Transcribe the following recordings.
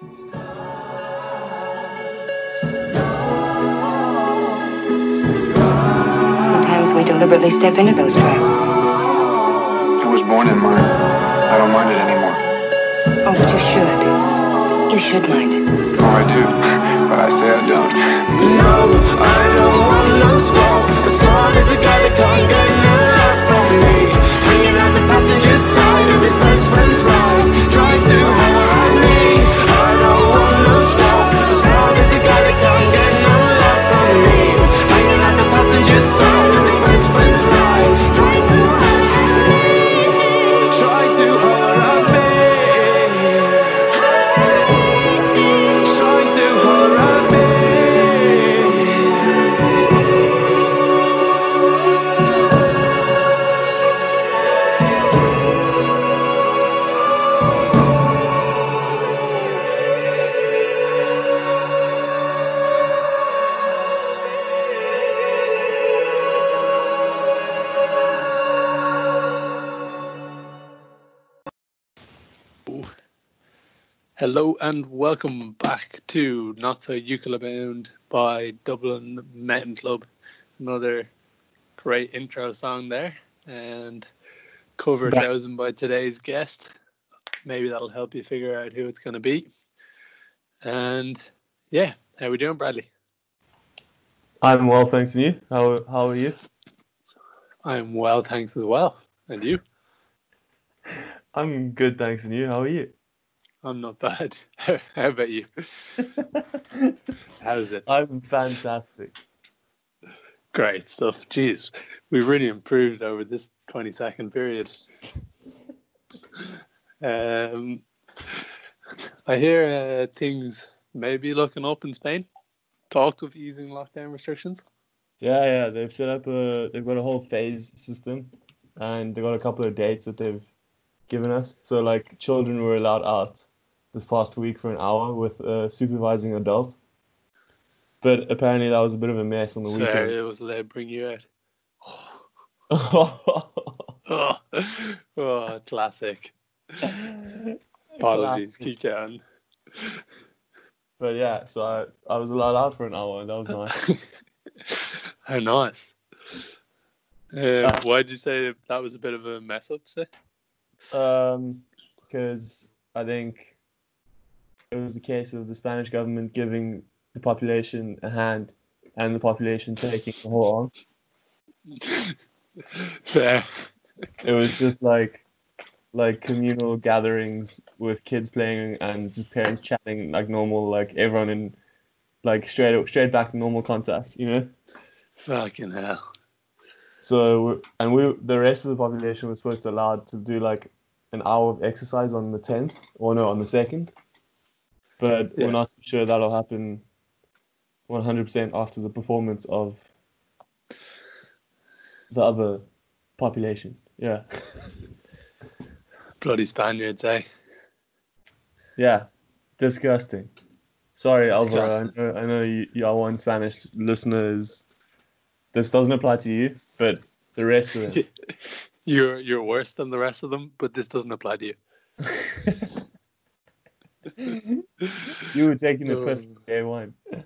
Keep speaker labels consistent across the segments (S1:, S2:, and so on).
S1: Sometimes we deliberately step into those traps.
S2: I was born in mine. I don't mind it anymore.
S1: Oh, but you should. You should mind it.
S2: Oh, I do. But I say I don't.
S3: No, I don't want no squad. A squad is a guy that can't get no love from me. Hanging out the passenger side of his best friend's ride.
S4: And welcome back to Not So Jukola Bound by Dublin Mountain Club. Another great intro song there and cover chosen by today's guest. Maybe that'll help you figure out who it's going to be. And yeah, how are we doing, Bradley?
S5: I'm well, thanks. And you? How how are you?
S4: I'm well, thanks as well. And you?
S5: I'm good, thanks. And you? How are you?
S4: I'm not bad. How about you? How's it?
S5: I'm fantastic.
S4: Great stuff. Jeez, we've really improved over this 20 second period. Um, I hear uh, things maybe looking up in Spain. Talk of easing lockdown restrictions.
S5: Yeah, yeah. They've set up a they've got a whole phase system, and they've got a couple of dates that they've given us. So like children were allowed out this past week for an hour with a supervising adult. But apparently that was a bit of a mess on the
S4: So
S5: weekend.
S4: it was let bring you out. Oh, oh classic. Apologies. Keep going.
S5: But yeah, so I, I was allowed out for an hour, and that was nice.
S4: How nice. Um, why did you say that was a bit of a mess up? Say?
S5: Um, because I think it was a case of the Spanish government giving the population a hand and the population taking the whole arm.
S4: Fair.
S5: It was just like like communal gatherings with kids playing and just parents chatting like normal, like everyone in like straight straight back to normal contact, you know.
S4: Fucking hell.
S5: So and we the rest of the population was supposed to allowed to do like an hour of exercise on the tenth or no on the second, but
S4: Yeah.
S5: we're not sure that'll happen one hundred percent after the performance of the other population. Yeah,
S4: Bloody Spaniards, eh?
S5: yeah, disgusting. Sorry, Alvaro. I know, I know you, you are one Spanish listeners. This doesn't apply to you, but the rest of it.
S4: You're you're worse than the rest of them, but this doesn't apply to you.
S5: you were taking the piss from day one.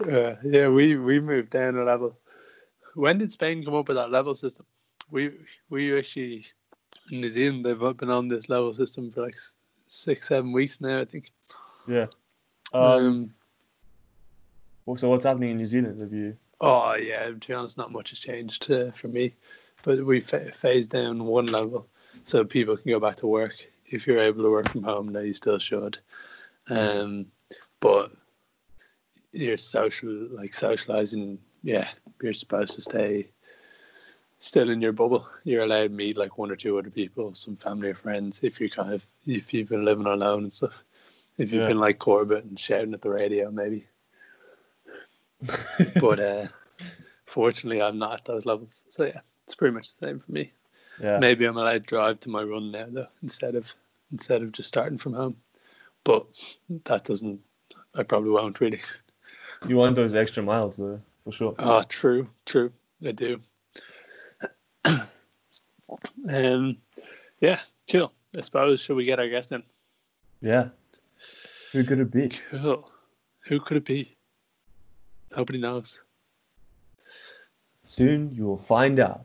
S4: Uh, yeah, we we moved down a level. When did Spain come up with that level system? We we actually in New Zealand they've been on this level system for like six seven weeks now. I think.
S5: Yeah.
S4: Um,
S5: Um, so what's happening in New Zealand? Have you?
S4: oh yeah, to be honest, not much has changed uh, for me, but we fa- phased down one level so people can go back to work. If you're able to work from home, now you still should. Um, but you're social, like socializing. Yeah, you're supposed to stay still in your bubble. You're allowed to meet like one or two other people, some family or friends. If you kind of if you've been living alone and stuff. If you've
S5: Yeah.
S4: been like Corbett and shouting at the radio, maybe. but uh, fortunately, I'm not at those levels. So yeah, it's pretty much the same for me.
S5: Yeah.
S4: Maybe I'm allowed to drive to my run now though, instead of instead of just starting from home. But that doesn't. I probably won't really.
S5: You want those extra miles though, for sure.
S4: Oh, true, true. I do. um, yeah, cool. I suppose should we get our guest in?
S5: Yeah. Who could it be?
S4: Cool. Who could it be? Nobody knows.
S5: Soon you will find out.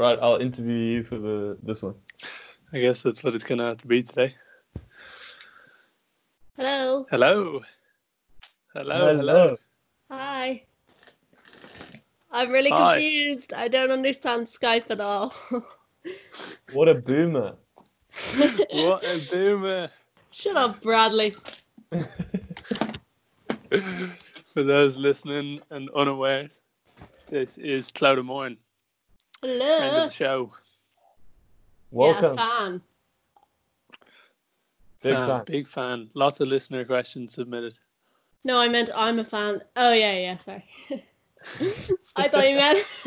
S5: Right, I'll interview you for the this one.
S4: I guess that's what it's gonna have to be today.
S6: Hello.
S4: Hello. Hello. Hello.
S6: Hi. I'm really
S4: Hi.
S6: confused. I don't understand Skype at all.
S5: What a boomer.
S4: What a boomer.
S6: Shut up, Bradley.
S4: For those listening and unaware, this is Clodagh Moran, friend of the show.
S5: Welcome.
S6: Yeah, fan.
S5: Big
S4: Fan,
S5: fan.
S4: Big fan. Lots of listener questions submitted.
S6: No, I meant I'm a fan. Oh yeah, yeah. Sorry. I thought you meant.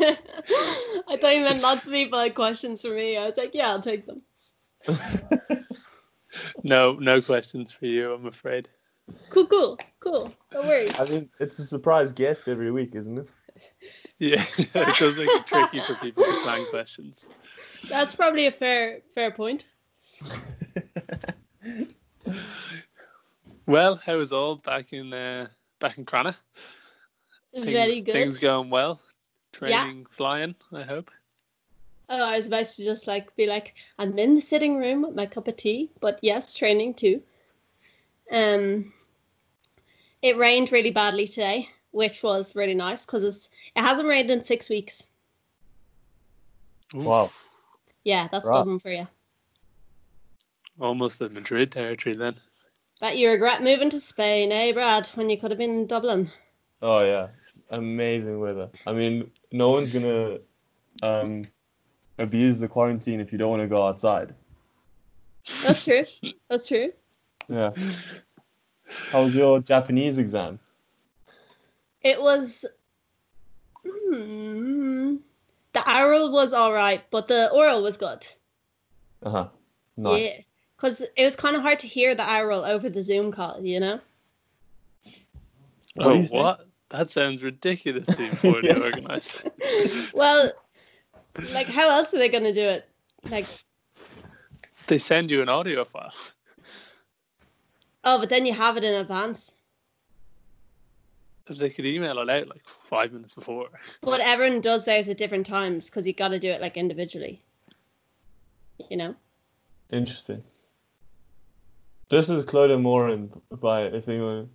S6: I thought you meant lots of people had questions for me. I was like, yeah, I'll take them.
S4: No, no questions for you, I'm afraid.
S6: Cool, cool, cool. No worries.
S5: I mean, it's a surprise guest every week, isn't it?
S4: Yeah, it does make it tricky for people to plan questions.
S6: That's probably a fair, fair point.
S4: Well, how was all back in uh, back in Crana? Things,
S6: Very good.
S4: Things going well.
S6: Yeah.
S4: Training, flying. I hope.
S6: Oh, I was about to just like be like, I'm in the sitting room with my cup of tea, but yes, training too. Um, it rained really badly today, which was really nice because it hasn't rained in six weeks.
S5: Wow.
S6: Yeah, that's
S5: Right.
S6: Dublin for you.
S4: Almost at Madrid territory then.
S6: Bet you regret moving to Spain, eh, Brad? When you could have been in Dublin.
S5: Oh yeah, amazing weather. I mean, no one's gonna um, abuse the quarantine if you don't want to go outside.
S6: That's true. That's true.
S5: Yeah. How was your Japanese exam?
S6: It was. Hmm, the oral was all right, but the oral was good.
S5: Uh huh. Nice.
S6: Yeah, because it was kind of hard to hear the oral over the Zoom call, you know.
S5: What do
S4: oh,
S5: you
S4: what? That sounds ridiculously poorly
S5: Yeah.
S4: organized.
S6: well, like, how else are they going to do it? Like,
S4: They send you an audio file.
S6: oh, but then you have it in advance.
S4: If they could email it out like five minutes before.
S6: But everyone does theirs at different times because you got to do it like individually. You know.
S5: Interesting. This is Clodagh Moran by if anyone.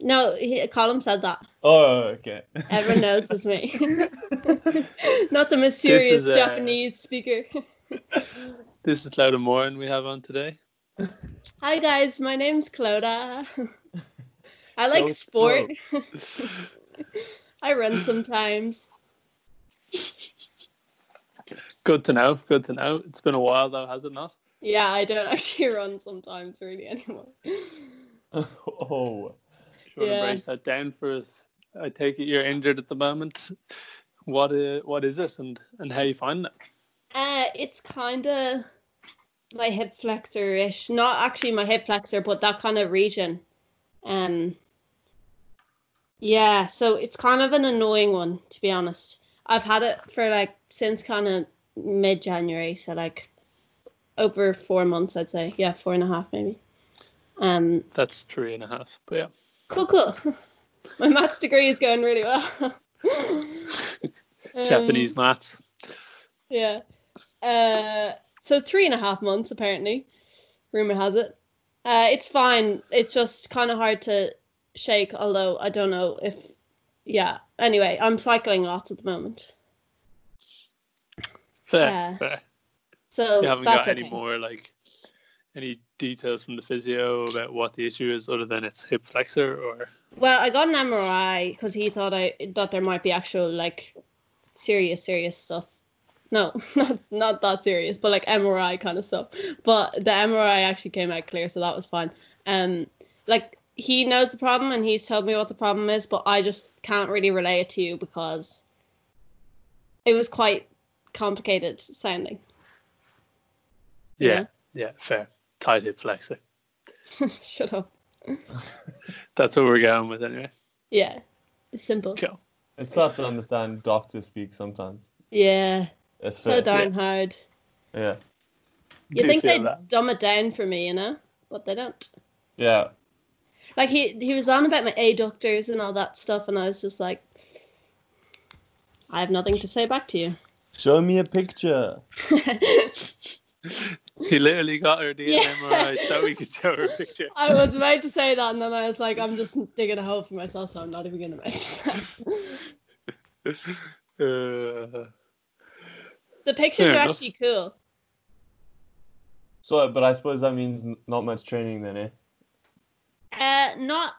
S6: No, he, Colin said that.
S5: Oh, okay.
S6: Everyone knows it's me. Not the mysterious
S4: is, uh,
S6: Japanese speaker.
S4: This is Clodagh Moran we have on today.
S6: Hi guys, my name's Clodagh. I like sport. I run sometimes.
S4: Good to know. Good to know. It's been a while though, has it not?
S6: Yeah, I don't actually run sometimes really anymore.
S5: oh.
S4: Want
S6: Yeah.
S4: to break that down for us, I take it you're injured at the moment. What uh, what is it and, and how you find it?
S6: Uh, it's kind of my hip flexor ish. Not actually my hip flexor, but that kind of region. Um. Yeah, so it's kind of an annoying one to be honest. I've had it for like since kind of mid January, so like over four months, I'd say. Yeah, four and a half maybe. Um,
S4: That's three and a half. But yeah.
S6: cool, cool. my maths degree is going really well. Um,
S4: Japanese maths.
S6: Yeah. Uh, so three and a half months apparently. Rumor has it. Uh, it's fine. It's just kind of hard to shake. Although I don't know if. Yeah. Anyway, I'm cycling a lot at the moment.
S4: Fair,
S6: Yeah.
S4: fair.
S6: So
S4: You haven't got any
S6: okay.
S4: more like any details from the physio about what the issue is other than it's hip flexor or
S6: Well, I got an MRI because he thought I thought there might be actual like serious serious stuff no, not not that serious, but like MRI kind of stuff. But the MRI actually came out clear, so that was fine. Um, like he knows the problem and he's told me what the problem is, but I just can't really relay it to you because it was quite complicated sounding.
S4: Yeah, yeah, fair. Tight hip flexor.
S6: Shut up.
S4: That's what we're going with anyway.
S6: Yeah, it's simple.
S4: Cool.
S5: It's tough to understand doctor speak sometimes.
S6: Yeah,
S5: It's
S6: so
S5: fair.
S6: darn hard.
S5: Yeah.
S6: You
S4: Do
S6: think they
S4: that.
S6: dumb it down for me, you know, but they don't.
S5: Yeah.
S6: Like he he was on about my adductors and all that stuff, and I was just like, I have nothing to say back to you.
S5: Show me a picture.
S4: He literally got her the
S6: Yeah.
S4: MRI so we could show her a picture.
S6: I was about to say that, and then I was like, I'm just digging a hole for myself, so I'm not even going to mention that.
S4: Uh,
S6: The pictures are
S4: enough.
S6: actually cool.
S5: So, but I suppose that means not much training then, eh?
S6: Uh, not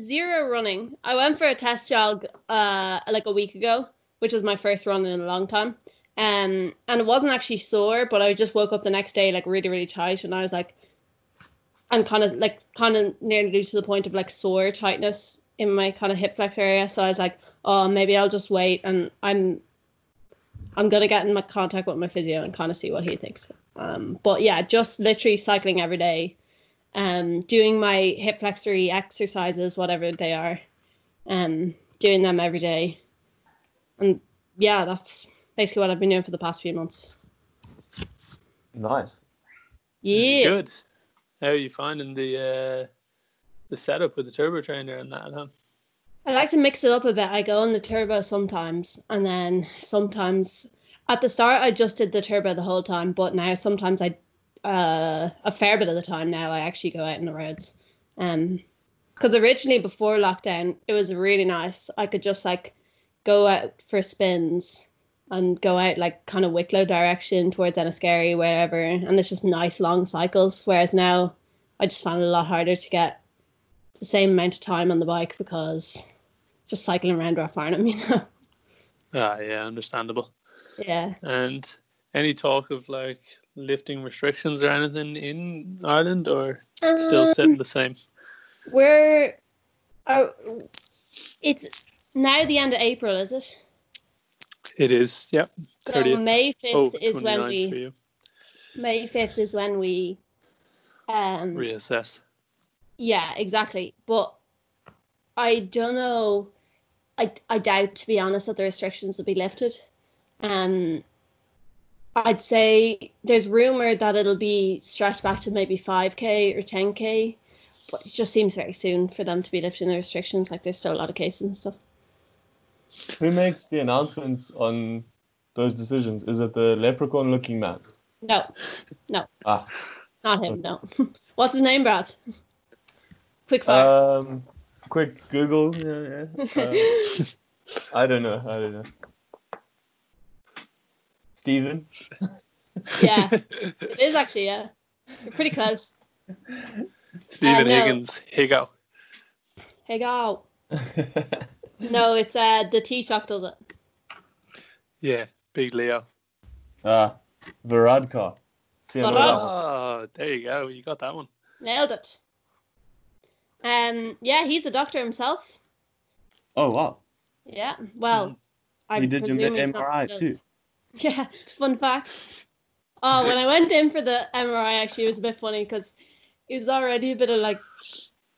S6: zero running. I went for a test jog uh like a week ago, which was my first run in a long time. Um, and it wasn't actually sore, but I just woke up the next day like really really tight, and I was like, and kind of like kind of nearly to the point of like sore tightness in my kind of hip flex area. So I was like, oh, maybe I'll just wait, and I'm I'm gonna get in my contact with my physio and kind of see what he thinks. Um, but yeah, just literally cycling every day um, doing my hip flexory exercises, whatever they are, um, doing them every day. And yeah, that's basically what I've been doing for the past few months.
S5: Nice.
S6: Yeah.
S4: Good. How are you finding the uh, the setup with the turbo trainer and that? Huh?
S6: I like to mix it up a bit. I go on the turbo sometimes, and then sometimes at the start I just did the turbo the whole time, but now sometimes I, uh, a fair bit of the time now I actually go out in the roads, um, because originally before lockdown it was really nice. I could just like go out for spins and go out like kind of Wicklow direction towards Enniskerry, wherever, and it's just nice long cycles. Whereas now I just found it a lot harder to get the same amount of time on the bike because just cycling around Rathfarnham, you know.
S4: Ah, yeah, understandable.
S6: yeah.
S4: And any talk of like lifting restrictions or anything in Ireland, or still
S6: Um,
S4: sitting the same?
S6: We're uh, it's now the end of April, is it?
S4: It is. Yep.
S6: So
S4: 30th.
S6: May fifth
S4: Oh,
S6: is when we. May fifth is when we um
S4: reassess.
S6: Yeah, exactly. But I don't know. I, I doubt, to be honest, that the restrictions will be lifted. Um, I'd say there's rumor that it'll be stretched back to maybe 5k or 10k, but it just seems very soon for them to be lifting the restrictions. Like there's still a lot of cases and stuff.
S5: Who makes the announcements on those decisions? Is it the leprechaun looking man?
S6: No, no,
S5: Ah.
S6: not him. No. What's his name, Brad? Quick fire.
S5: Um, quick Google. Yeah, yeah. Uh, I don't know. I don't know. Steven?
S6: yeah, it is actually. Yeah, you're pretty close.
S4: Stephen
S6: no.
S4: Higgins, Higo.
S6: Hey, go. No, it's uh the Taoiseach does it.
S4: Yeah, Big Leo.
S5: ah, Varadkar. See him
S6: Varad.
S4: Oh, there you go. You got that one.
S6: Nailed it. Um, yeah, he's a doctor himself.
S5: Oh wow,
S6: Yeah, well, I
S5: you did your
S6: presume he's
S5: MRI
S6: still-
S5: too.
S6: Yeah, fun fact. Oh, when I went in for the MRI, actually, it was a bit funny because it was already a bit of like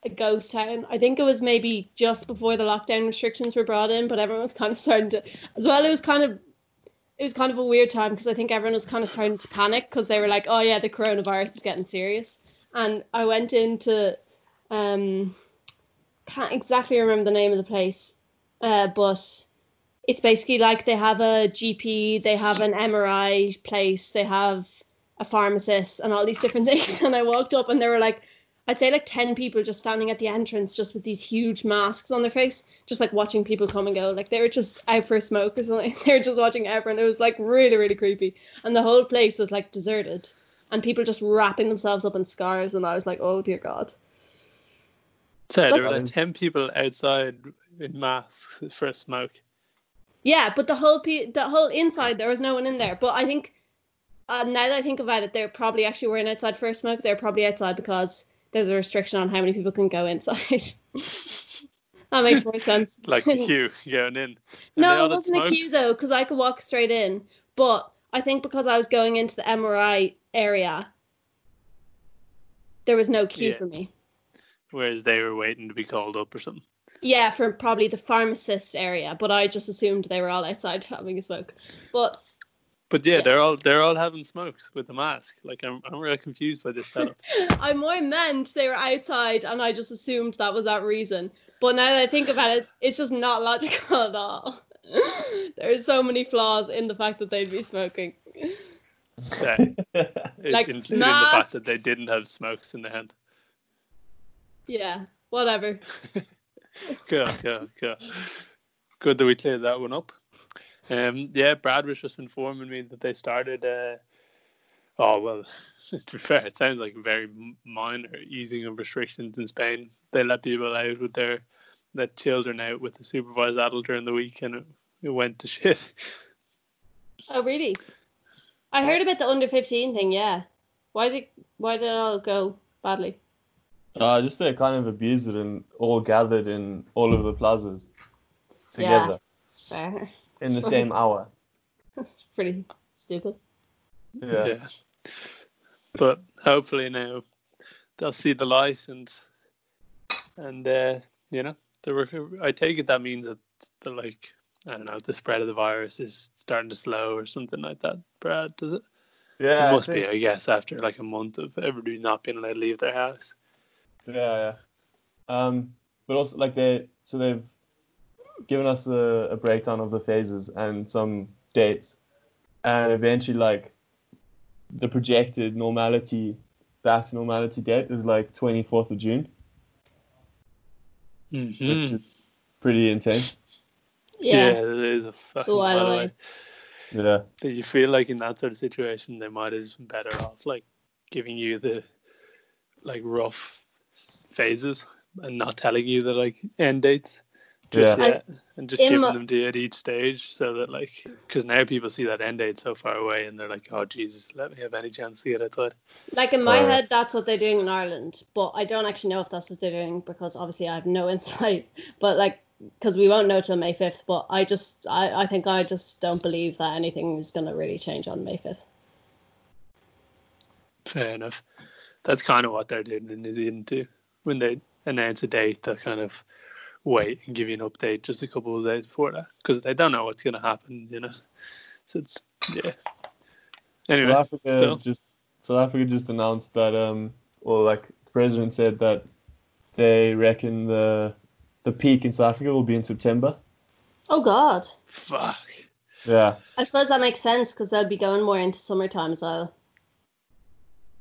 S6: a ghost town. I think it was maybe just before the lockdown restrictions were brought in, but everyone was kind of starting to, as well. It was kind of, it was kind of a weird time because I think everyone was kind of starting to panic because they were like, "Oh yeah, the coronavirus is getting serious." And I went into, um, can't exactly remember the name of the place, uh, but it's basically like they have a GP, they have an MRI place, they have a pharmacist, and all these different things. And I walked up, and there were like, I'd say like ten people just standing at the entrance, just with these huge masks on their face, just like watching people come and go. Like they were just out for a smoke or something. They were just watching everyone. It was like really, really creepy, and the whole place was like deserted, and people just wrapping themselves up in scarves. And I was like, oh dear God.
S4: So
S6: So-
S4: there were like ten people outside in masks for a smoke.
S6: Yeah, but the whole pe- the whole inside there was no one in there. But I think uh, now that I think about it, they're probably actually weren't outside for a smoke. They're probably outside because there's a restriction on how many people can go inside. that makes more sense.
S4: Like the queue going in. And
S6: no, it wasn't a queue though, because I could walk straight in. But I think because I was going into the MRI area, there was no queue
S4: Yeah.
S6: for me.
S4: Whereas they were waiting to be called up or something.
S6: Yeah, from probably the pharmacist area, but I just assumed they were all outside having a smoke. But
S4: But yeah,
S6: Yeah.
S4: they're all they're all having smokes with the mask. Like I'm I'm really confused by this setup.
S6: I more meant they were outside, and I just assumed that was that reason. But now that I think about it, it's just not logical at all. There's so many flaws in the fact that they'd be smoking.
S4: Yeah,
S6: Like,
S4: including the fact that they didn't have smokes in their hand.
S6: Yeah, whatever.
S4: Cool, cool, cool. Good that we cleared that one up. Um, yeah, Brad was just informing me that they started. Uh, oh well, to be fair, it sounds like very minor easing of restrictions in Spain. They let people out with their let children out with a supervised adult during the week, and it, it went to shit.
S6: Oh, really? I heard about the under 15 thing, yeah. Why did why did it all go badly?
S5: Uh, just they kind of abused it and all gathered in all of the plazas
S6: Yeah.
S5: together
S6: Fair.
S5: in the same hour.
S6: That's pretty stupid.
S5: Yeah. yeah.
S4: But hopefully now they'll see the light and and uh, you know the rec- I take it that means that the like I don't know the spread of the virus is starting to slow or something like that. Brad, does it?
S5: Yeah.
S4: it
S5: I
S4: must
S5: think-
S4: be, I guess, after like a month of everybody not being allowed to leave their house.
S5: Yeah, yeah. Um, but also like they so they've given us a, a breakdown of the phases and some dates, and eventually like the projected normality back to normality date is like twenty fourth of June, which is pretty intense.
S6: Yeah.
S4: it is a fucking
S6: while
S4: while
S6: away.
S4: away.
S5: Yeah,
S4: Did you feel like in that sort of situation they might have just been better off like giving you the like rough s- phases and not telling you the like end dates just
S5: Yeah.
S4: yet and just giving
S6: my-
S4: them to you at each stage so that like because now people see that end date so far away and they're like oh Jesus let me have any chance to get outside
S6: Like in my
S5: Or-
S6: head, that's what they're doing in Ireland, but I don't actually know if that's what they're doing because obviously I have no insight. But like, because we won't know till May fifth. But I just, I, I think I just don't believe that anything is gonna really change on May fifth.
S4: fair enough that's kind of what they're doing in New Zealand too when they announce a date they'll kind of wait and give you an update just a couple of days before that because they don't know what's going to happen you know so it's yeah anyway
S5: South Africa
S4: still.
S5: just South Africa just announced that um, well, like the president said that they reckon the the peak in South Africa will be in September.
S6: Oh God,
S4: fuck
S5: Yeah.
S6: I suppose that makes sense because they'll be going more into summertime as well.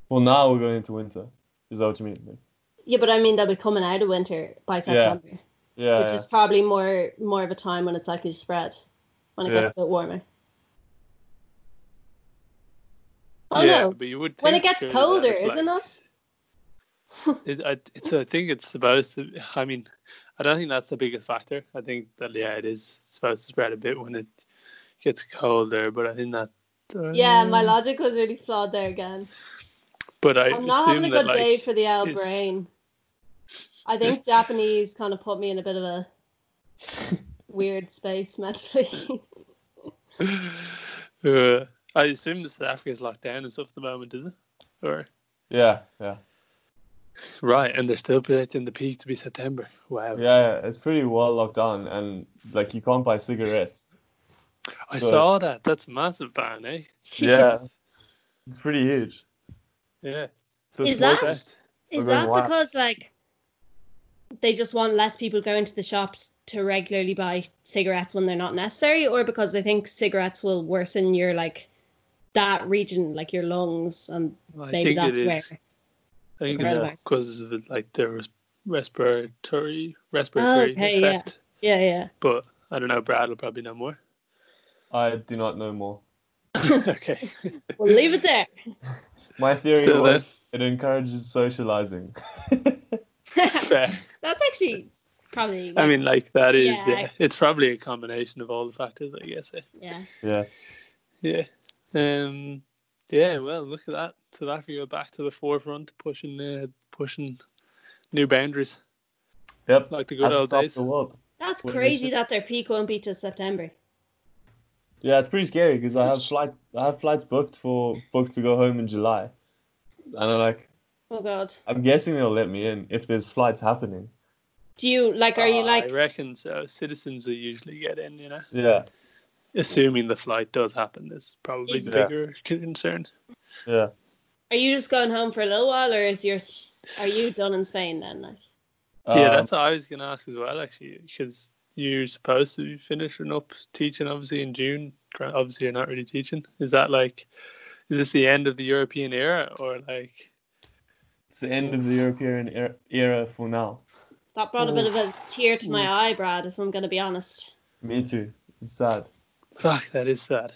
S5: Well, now we're going into winter. Is that what you mean?
S6: Yeah, but I mean they'll be coming out of winter by September,
S5: Yeah.
S6: which
S5: yeah.
S6: is probably more more of a time when it's likely to spread when it
S5: Yeah.
S6: gets a bit warmer. Oh
S4: yeah,
S6: no,
S4: but you would
S6: when it gets colder,
S4: that it's
S6: isn't it?
S4: it, I, it's I think it's supposed to I mean I don't think that's the biggest factor I think that yeah it is supposed to spread a bit when it gets colder but I think that uh,
S6: Yeah, my logic was really flawed there again.
S4: But I
S6: I'm not having a
S4: that,
S6: good
S4: like,
S6: day for the owl
S4: it's-
S6: brain. I think Japanese kind of put me in a bit of a weird space mentally.
S4: uh, I assume that South Africa's locked down and stuff at the moment is it or
S5: Yeah. Yeah.
S4: right and they're still predicting the peak to be September wow
S5: Yeah. yeah. It's pretty well locked down, and like you can't buy cigarettes.
S4: I
S5: But-
S4: saw that that's a massive ban eh
S5: Yeah. It's pretty huge.
S4: Yeah
S5: So
S6: Is
S5: smoke-
S6: that-
S5: We're
S6: Is
S5: going
S6: that
S5: wild.
S6: because like they just want less people going to the shops to regularly buy cigarettes when they're not necessary, or because they think cigarettes will worsen your like that region, like your lungs, and
S4: I
S6: maybe that's where.
S4: I think it's because of the, like the res- respiratory respiratory oh,
S6: okay, yeah.
S4: effect.
S6: Yeah, yeah.
S4: But I don't know. Brad will probably know more.
S5: I do not know more.
S4: okay.
S6: We'll leave it there.
S5: My theory
S4: Still
S5: was it encourages socializing.
S4: Fair.
S6: That's actually Probably.
S4: I mean, like that is
S6: Yeah.
S4: yeah. It's probably a combination of all the factors, I guess. eh?
S6: yeah.
S5: Yeah.
S4: Yeah. Um. Yeah. Well, look at that. So that South Africa back to the forefront, pushing, uh, pushing new boundaries,
S5: Yep.
S4: like the good
S5: At
S4: old
S5: top of
S4: days.
S5: the world.
S6: That's
S5: Well,
S6: crazy that their peak won't be till September.
S5: Yeah, it's pretty scary because I have
S6: Which-
S5: flight I have flights booked for booked to go home in July, and I'm like
S6: Oh god.
S5: I'm guessing they'll let me in if there's flights happening.
S6: Do you like? Are you
S4: Uh,
S6: like?
S4: I reckon so. Citizens will usually get in, you know,
S5: Yeah,
S4: assuming the flight does happen. Is probably
S6: Is-
S4: the
S5: Yeah.
S4: bigger concern.
S5: yeah.
S6: Are you just going home for a little while, or is your? Are you done in Spain then? Like.
S4: yeah,
S5: Um,
S4: that's what I was going to ask as well, actually, because you're supposed to be finishing up teaching, obviously in June. Obviously, you're not really teaching. Is that like, is this the end of the European era, or like?
S5: it's the end of the European era, era for now.
S6: That brought a bit of a tear to my
S4: Mm.
S6: eye, Brad. If I'm gonna be honest.
S5: Me too. It's sad.
S4: Fuck, that is sad.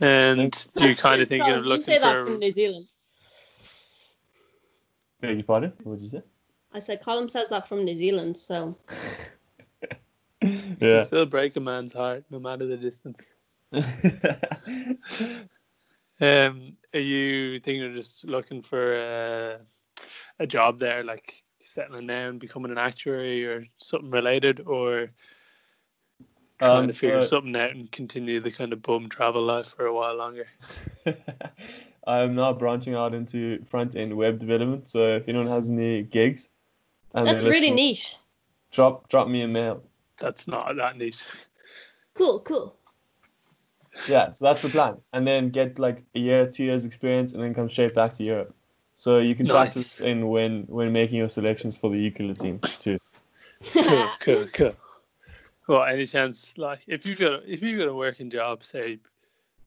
S4: And you kind of thinking
S6: Colin,
S4: of
S6: you
S4: looking
S6: say that
S4: for
S6: from New Zealand.
S5: Beg your pardon? What did you say?
S6: I said Colin says that from New Zealand, so
S5: Yeah.
S4: still break a man's heart, no matter the distance. Um, are you thinking of just looking for a, a job there, like settling down, becoming an actuary or something related, or trying
S5: Um,
S4: to figure
S5: uh,
S4: something out and continue the kind of bum travel life for a while longer?
S5: I'm now branching out into front end web development. So if anyone has any gigs, and
S6: that's really
S5: listening,
S6: neat.
S5: Drop drop me a mail.
S4: That's not that neat.
S6: Cool, cool.
S5: Yeah, so that's the plan, and then get like a year, two years experience, and then come straight back to Europe. So you can
S4: Nice.
S5: practice in when when making your selections for the Jukola team too.
S4: Cool, cool, cool. Well, any chance, like, if you got if you got a working job, say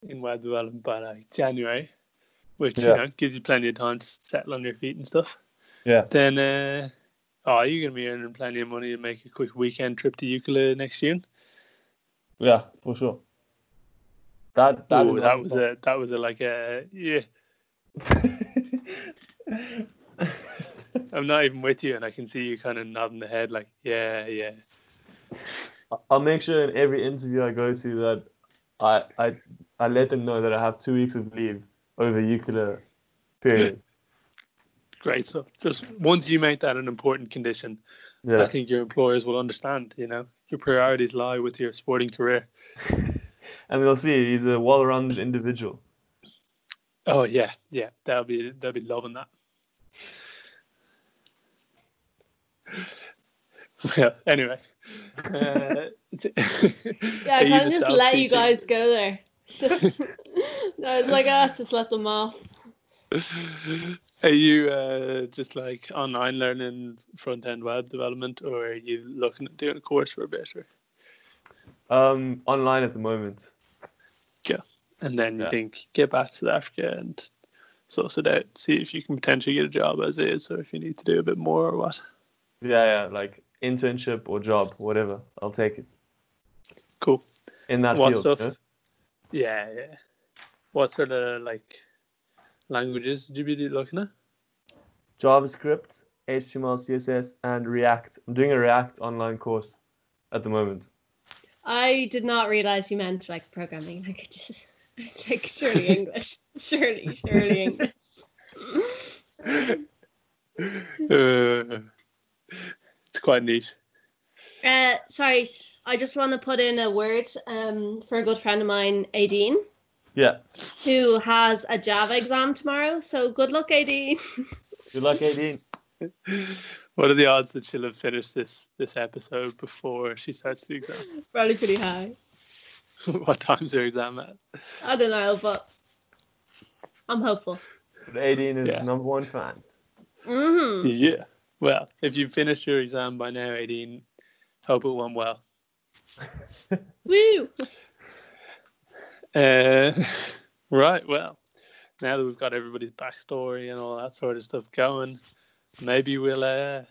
S4: in web development by like January, which
S5: Yeah.
S4: you know gives you plenty of time to settle on your feet and stuff.
S5: Yeah.
S4: Then, uh, oh, you're gonna be earning plenty of money to make a quick weekend trip to Jukola next June.
S5: Yeah, for sure. That that,
S4: Ooh, that was a that was a like a yeah. I'm not even with you, and I can see you kind of nodding the head, like yeah, yeah.
S5: I'll make sure in every interview I go to that I I I let them know that I have two weeks of leave over Jukola period.
S4: Great So Just once you make that an important condition, I think your employers will understand. You know, your priorities lie with your sporting career.
S5: And they'll see he's a well rounded individual.
S4: Oh yeah, yeah, they'll be they'll be loving that. Well, anyway, uh,
S6: Yeah, I kind of just let you guys go there. Just, I was like, ah, just let them off.
S4: Are you uh, just like online learning front end web development, or are you looking at doing a course for a bit, or,
S5: Um, online at the moment.
S4: Yeah, and then you
S5: Yeah.
S4: think get back to Africa and suss it out, see if you can potentially get a job as is, or if you need to do a bit more or what.
S5: Yeah, yeah, like internship or job, whatever. I'll take it
S4: Cool.
S5: in that
S4: What
S5: field.
S4: stuff?
S5: you know?
S4: Yeah, yeah. What sort of like languages did you be looking at?
S5: JavaScript, HTML, CSS, and React. I'm doing a React online course at the moment.
S6: I did not realize you meant like programming languages. I was like, surely English. surely, surely English.
S4: Uh, it's quite neat.
S6: Uh, sorry, I just want to put in a word um, for a good friend of mine, Aideen,
S5: Yeah.
S6: who has a Java exam tomorrow. So good luck, Aideen.
S5: Good luck, Aideen.
S4: What are the odds that she'll have finished this this episode before she starts the exam?
S6: Probably pretty high.
S4: what time's her exam at?
S6: I don't know, but I'm hopeful.
S5: But Aideen is
S4: Yeah.
S5: number one fan.
S6: hmm
S4: Yeah. Well, if you finished your exam by now, 18, hope it went well.
S6: Woo!
S4: Uh, right. Well, now that we've got everybody's backstory and all that sort of stuff going, maybe we'll uh,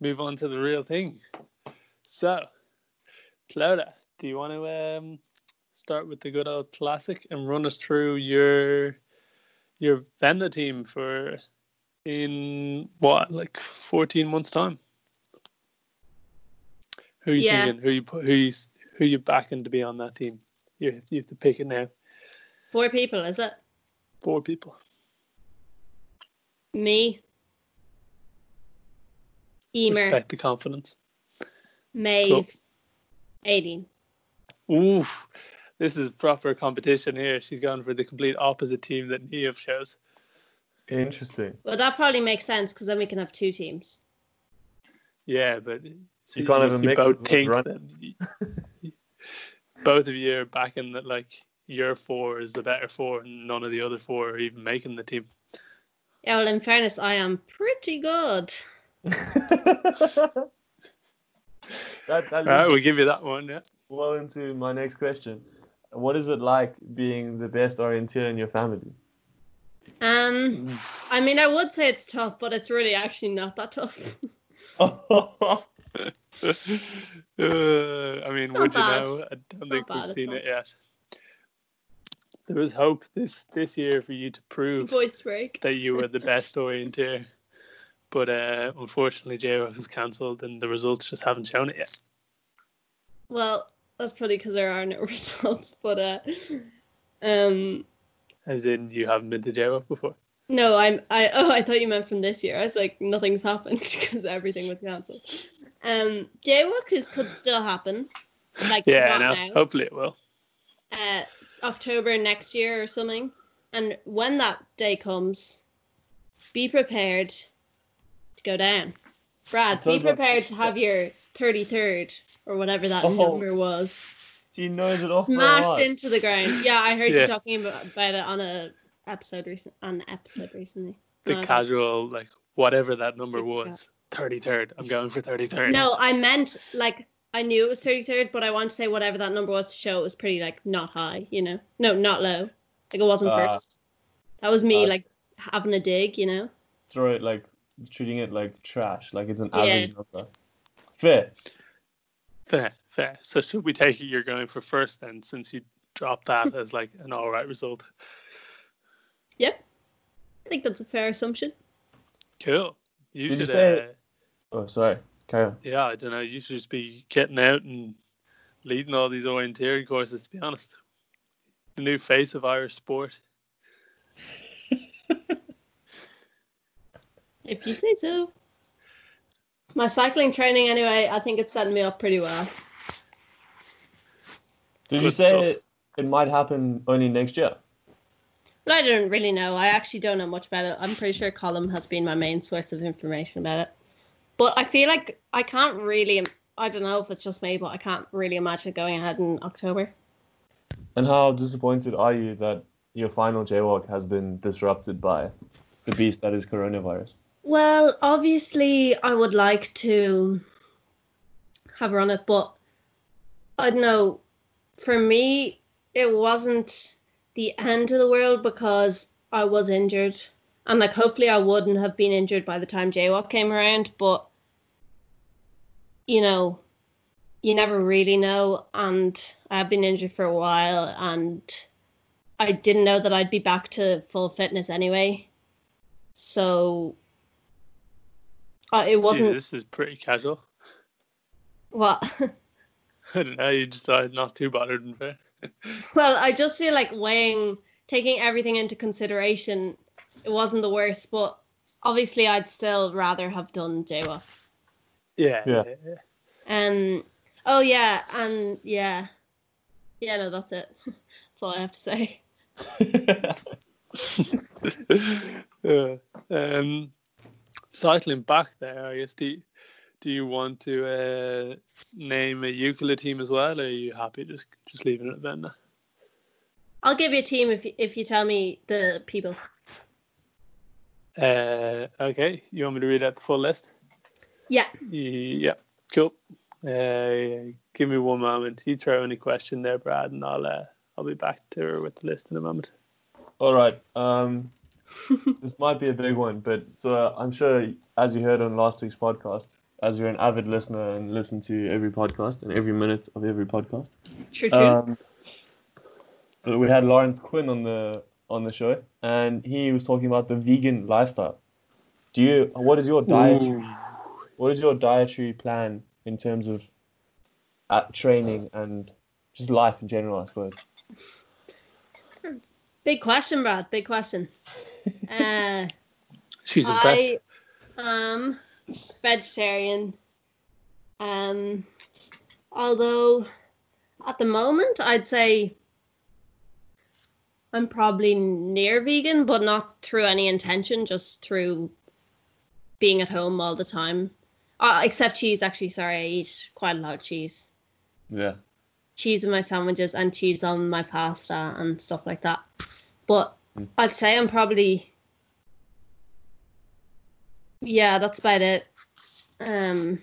S4: move on to the real thing. So, Clodagh, do you want to um, start with the good old classic and run us through your your Venla team for in what like fourteen months time? Who are you
S6: Yeah.
S4: thinking? Who you put? Who you s- who you backing to be on that team? You have, you have to pick it now.
S6: Four people, is it?
S4: Four people.
S6: Me. Emer,
S4: Respect the confidence.
S6: Maze, Aideen.
S4: Ooh, this is proper competition here. She's gone for the complete opposite team that Neve shows.
S5: Interesting.
S6: Well, that probably makes sense because then we can have two teams.
S4: Yeah, but so
S5: You can't have a mix
S4: both
S5: of
S4: think that both of you are backing that like your four is the better four, and none of the other four are even making the team.
S6: Yeah, well, in fairness, I am pretty good.
S5: that that
S4: All right, we'll give you that one. Yeah.
S5: well into my next question. What is it like being the best orienteer in your family?
S6: Um, I mean, I would say it's tough, but it's really actually not that tough.
S4: Uh, I mean, would you know? I don't think we've seen it yet. There was hope this this year for you to prove
S6: Voice break.
S4: that you were the best orienteer, but uh, unfortunately, JWOC was cancelled, and the results just haven't shown it yet.
S6: Well, that's probably because there are no results, but uh, um,
S4: As in, you haven't been to JWOC before.
S6: no, I'm I oh I thought you meant from this year. I was like nothing's happened because everything was cancelled. Um, JWOC is, could still happen, like
S4: Yeah,
S6: not
S4: no,
S6: now.
S4: hopefully it will.
S6: uh, October next year or something. And when that day comes, be prepared to go down. Brad, be prepared to have your 33rd or whatever that
S5: Oh.
S6: number was
S5: she knows it off by
S6: smashed into the ground. Yeah, I heard
S4: Yeah.
S6: you talking about, about it on a episode recent on an episode recently.
S4: The
S6: And I was like,
S4: casual, like whatever that number was, thirty third. I'm going for thirty third.
S6: No, I meant like I knew it was 33rd, but I want to say whatever that number was to show it was pretty like not high, you know? No, not low. Like it wasn't
S5: Ah.
S6: first. That was me
S5: Ah.
S6: like having a dig, you know?
S5: Throw it like treating it like trash, like it's an
S6: Yeah.
S5: average number. Fair.
S4: Fair, fair. So should we take it you're going for first then, since you dropped that as like an all right result?
S6: Yep. I think that's a fair assumption.
S4: Cool. You
S5: Did you
S4: should.
S5: say-
S4: uh,
S5: Oh, sorry. Carry on.
S4: yeah, I don't know. You should just be getting out and leading all these orienteering courses. To be honest, the new face of Irish sport.
S6: If you say so. My cycling training, anyway, I think it's setting me up pretty well.
S5: Did you say it, it might happen only next year?
S6: But I don't really know. I actually don't know much about it. I'm pretty sure Colin has been my main source of information about it. But I feel like I can't really. I don't know if it's just me, but I can't really imagine going ahead in October.
S5: And how disappointed are you that your final JWOC has been disrupted by the beast that is coronavirus?
S6: Well, obviously, I would like to have run it, but I don't know. For me, it wasn't the end of the world because I was injured, and like hopefully I wouldn't have been injured by the time JWOC came around. But you know, you never really know, and I've been injured for a while, and I didn't know that I'd be back to full fitness anyway. So uh, it wasn't
S4: this is pretty casual.
S6: what.
S4: I don't know. You just started not too bothered and fair.
S6: well, I just feel like weighing, taking everything into consideration, it wasn't the worst, but obviously I'd still rather have done JWOC.
S4: Yeah.
S5: Yeah.
S4: yeah.
S6: Um. Oh yeah, and yeah, yeah. No, that's it. that's all I have to say.
S4: Yeah. um, cycling back there, I guess. Do you, do you want to uh, name a Jukola team as well, or are you happy just just leaving it then?
S6: I'll give you a team if you, if you tell me the people.
S4: Uh, okay, you want me to read out the full list?
S6: Yeah.
S4: Yeah, cool. Uh, give me one moment. You throw any question there, Brad, and I'll uh, I'll be back to her with the list in a moment.
S5: All right. Um, this might be a big one, but uh, I'm sure, as you heard on last week's podcast, as you're an avid listener and listen to every podcast and every minute of every podcast,
S6: True, true.
S5: um, but we had Lawrence Quinn on the on the show, and he was talking about the vegan lifestyle. Do you? What is your dietary? What is your dietary plan in terms of at training and just life in general, I suppose.
S6: Big question, Brad. Big question. Uh,
S4: She's impressed.
S6: I am vegetarian. Um, although at the moment I'd say I'm probably near vegan, but not through any intention, just through being at home all the time. Uh, except cheese, actually. Sorry, I eat quite a lot of cheese.
S5: Yeah.
S6: Cheese in my sandwiches and cheese on my pasta and stuff like that. But I'd say I'm probably yeah, that's about it. Um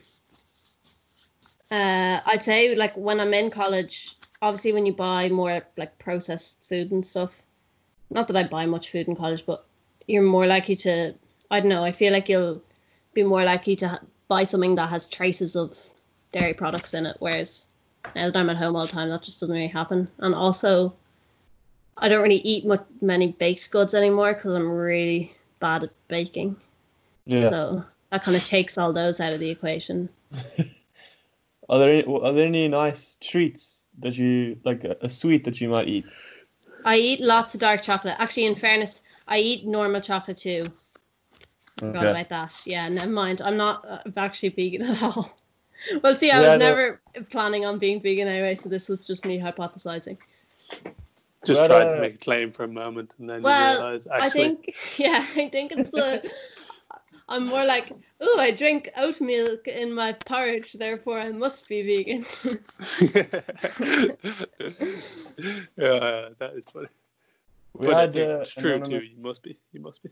S6: uh I'd say like when I'm in college, obviously when you buy more like processed food and stuff. Not that I buy much food in college, but you're more likely to I don't know, I feel like you'll be more likely to buy something that has traces of dairy products in it whereas now that I'm at home all the time that just doesn't really happen. And also I don't really eat much many baked goods anymore because I'm really bad at baking.
S5: Yeah.
S6: So that kind of takes all those out of the equation.
S5: Are there any, are there any nice treats that you like a, a sweet that you might eat?
S6: I eat lots of dark chocolate. Actually, in fairness, I eat normal chocolate too. Forgot
S5: Okay.
S6: about that. Yeah, never mind. I'm not uh, actually vegan at all. well, see, I
S5: Yeah,
S6: was
S5: no.
S6: never planning on being vegan anyway, so this was just me hypothesizing.
S4: Just
S5: But,
S4: tried
S5: uh,
S4: to make a claim for a moment and then
S6: Well,
S4: you realised actually
S6: I think, yeah, I think it's the. I'm more like, oh, I drink oat milk in my porridge, therefore I must be vegan.
S4: yeah, that is funny.
S5: We
S4: but I
S5: had,
S4: think
S5: uh,
S4: it's true
S5: anonymous-
S4: too. You must be. You must be.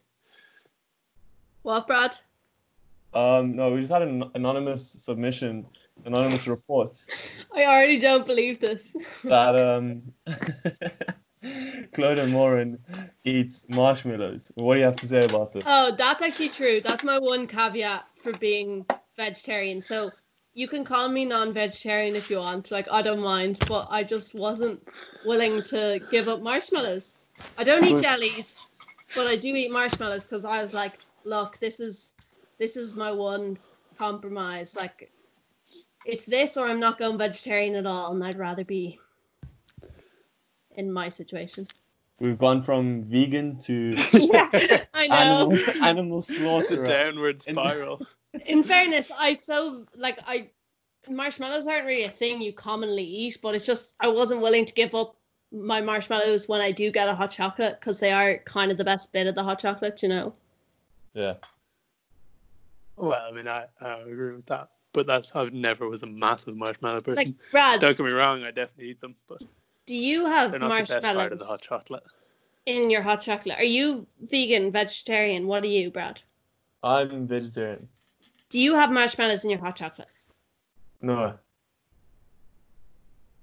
S6: What, Brad?
S5: Um, no, we just had an anonymous submission, anonymous reports
S6: I already don't believe this.
S5: that um, Clodagh Moran eats marshmallows. What do you have to say about this?
S6: Oh, that's actually true. That's my one caveat for being vegetarian. So you can call me non-vegetarian if you want. Like I don't mind, but I just wasn't willing to give up marshmallows. I don't eat jellies, but I do eat marshmallows because I was like, look, this is this is my one compromise. Like it's this or I'm not going vegetarian at all, and I'd rather be in my situation.
S5: We've gone from vegan to
S6: yeah, I know.
S5: animal, animal slaughter.
S4: downward spiral.
S6: in fairness, I so like I marshmallows aren't really a thing you commonly eat, but it's just I wasn't willing to give up my marshmallows when I do get a hot chocolate because they are kind of the best bit of the hot chocolate, you know.
S5: Yeah.
S4: Well, I mean, I, I agree with that. But that's I never was a massive marshmallow person.
S6: Like Brad,
S4: Don't get me wrong, I definitely eat them, but
S6: do you have
S4: they're not the best part of the hot chocolate.
S6: in your hot chocolate? Are you vegan, vegetarian? What are you, Brad?
S5: I'm vegetarian.
S6: Do you have marshmallows in your hot chocolate?
S5: No.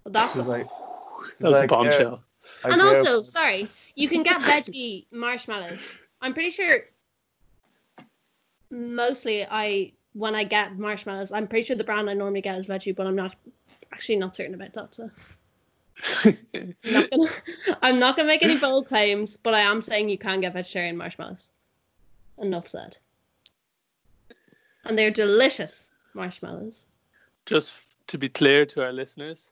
S6: Well, that's
S5: It's like, it's
S4: That's a
S5: like,
S4: bombshell.
S5: yeah,
S6: and
S5: I grew
S6: also, sorry, you can get veggie marshmallows. I'm pretty sure. Mostly, I when I get marshmallows, I'm pretty sure the brand I normally get is veggie, but I'm not actually not certain about that. So I'm not gonna, I'm not gonna make any bold claims, but I am saying you can get vegetarian marshmallows. Enough said. And they're delicious marshmallows.
S4: Just to be clear to our listeners,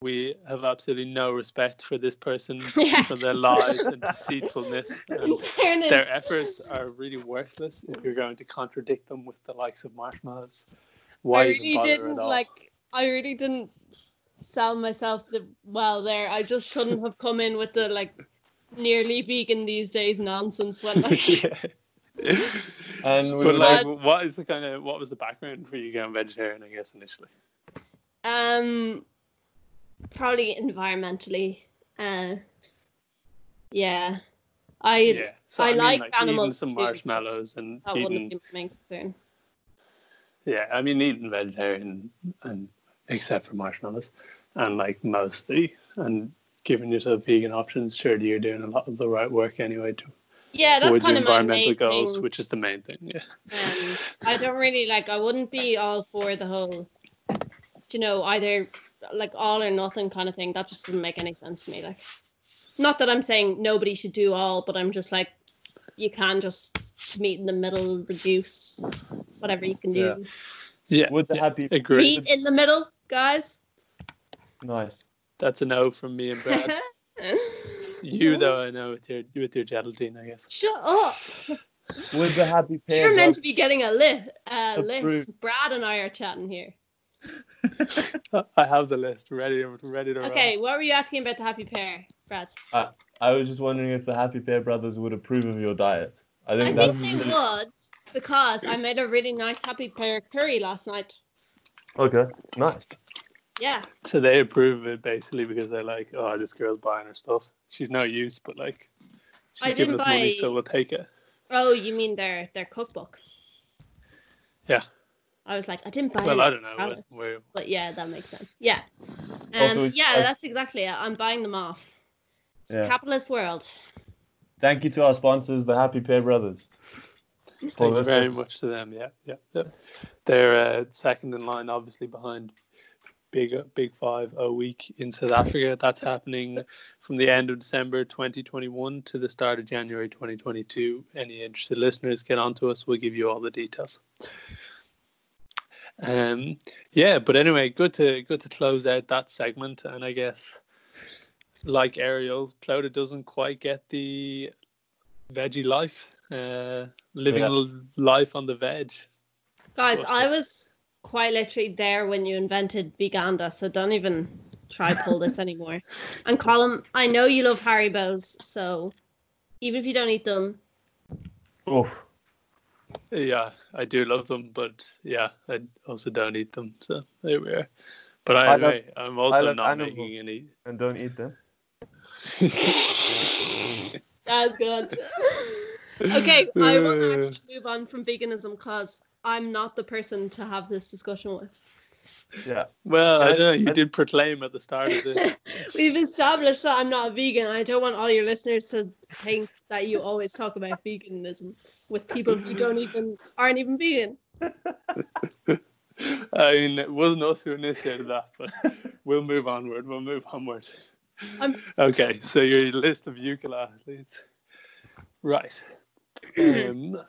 S4: we have absolutely no respect for this person,
S6: Yeah.
S4: for their lies and deceitfulness. And
S6: fairness,
S4: their efforts are really worthless if you're going to contradict them with the likes of marshmallows. Why
S6: I really
S4: bother
S6: didn't like. I really didn't sell myself the well there. I just shouldn't have come in with the like nearly vegan these days nonsense when like
S4: yeah.
S5: And we
S4: but like,
S6: like-
S4: what is the kind of what was the background for you going vegetarian? I guess initially.
S6: um probably environmentally. Uh yeah. I
S4: yeah. So
S6: I
S4: I, mean,
S6: like
S4: like eating
S6: animals
S4: some
S6: too.
S4: marshmallows and
S6: that wouldn't
S4: eating.
S6: be my concern.
S4: Yeah, I mean eating vegetarian and except for marshmallows, and like mostly and giving yourself vegan options. Surely you're doing a lot of the right work anyway to
S6: Yeah, that's kind of
S4: environmental goals,
S6: thing.
S4: which is the main thing. Yeah.
S6: Um, I don't really like. I wouldn't be all for the whole, you know, either like all or nothing kind of thing. That just doesn't make any sense to me. Like, not that I'm saying nobody should do all, but I'm just like, you can just meet in the middle, reduce whatever you can do.
S5: Yeah.
S4: Yeah.
S5: with the happy
S4: Agree.
S6: Meet in the middle, guys.
S5: Nice.
S4: That's a no from me and Brad. you though, I know with your with your gelatine, I guess.
S6: Shut up.
S5: With the Happy Pear.
S6: You're meant to be getting a list. Uh, list. Brad and I are chatting here.
S4: I have the list ready ready to roll.
S6: Okay, what were you asking about the Happy Pear, Brad?
S5: Uh, I was just wondering if the Happy Pear brothers would approve of your diet. I
S6: I
S5: think
S6: think
S5: that's
S6: they would because I made a really nice Happy Pear curry last night.
S5: okay. Nice.
S6: Yeah.
S4: So they approve of it basically because they're like, oh, this girl's buying her stuff. She's no use, but like, she's
S6: I
S4: giving
S6: didn't
S4: us money, so we'll take it.
S6: Oh, you mean their their cookbook?
S4: Yeah.
S6: I was like, I didn't buy.
S4: Well,
S6: any
S4: I don't know.
S6: salads.
S4: But we're,
S6: But yeah, that makes sense. Yeah. Um,
S5: Also,
S6: yeah,
S5: I-
S6: that's exactly it. I'm buying them off. It's a capitalist world.
S5: Thank you to our sponsors, the Happy Pear Brothers.
S4: Thank you very much to them. Yeah, yeah, yeah. They're uh, second in line, obviously behind Big Big Five a week in South Africa. That's happening from the end of December 2021 to the start of January 2022. Any interested listeners, get on to us. We'll give you all the details. Um, yeah, but anyway, good to good to close out that segment, and I guess like Ariel, Clodagh doesn't quite get the veggie life, uh, living
S5: Yeah.
S4: life on the veg.
S6: Guys,
S4: Bullshit.
S6: I was quite literally there when you invented Veganda, so don't even try pull this anymore. And Colin, I know you love Harry Haribo's, so even if you don't eat them,
S5: Oof.
S4: Yeah, I do love them, but yeah, I also don't eat them. So there we are. But
S5: I love-
S4: I'm also
S5: love
S4: not
S5: animals.
S4: making any.
S5: And don't eat them.
S6: that's good. okay, I
S4: will
S6: actually move on from veganism because I'm not the person to have this discussion with.
S5: Yeah.
S4: Well, I
S5: I-
S4: don't know. You
S5: I-
S4: did proclaim at the start of this.
S6: We've established that I'm not a vegan. I don't want all your listeners to think that you always talk about veganism with people who don't even aren't even vegan.
S4: I mean, it wasn't us who initiated that, but we'll move onward. We'll move onward.
S6: I'm-
S4: Okay, so your list of Jukola athletes. Right. Um,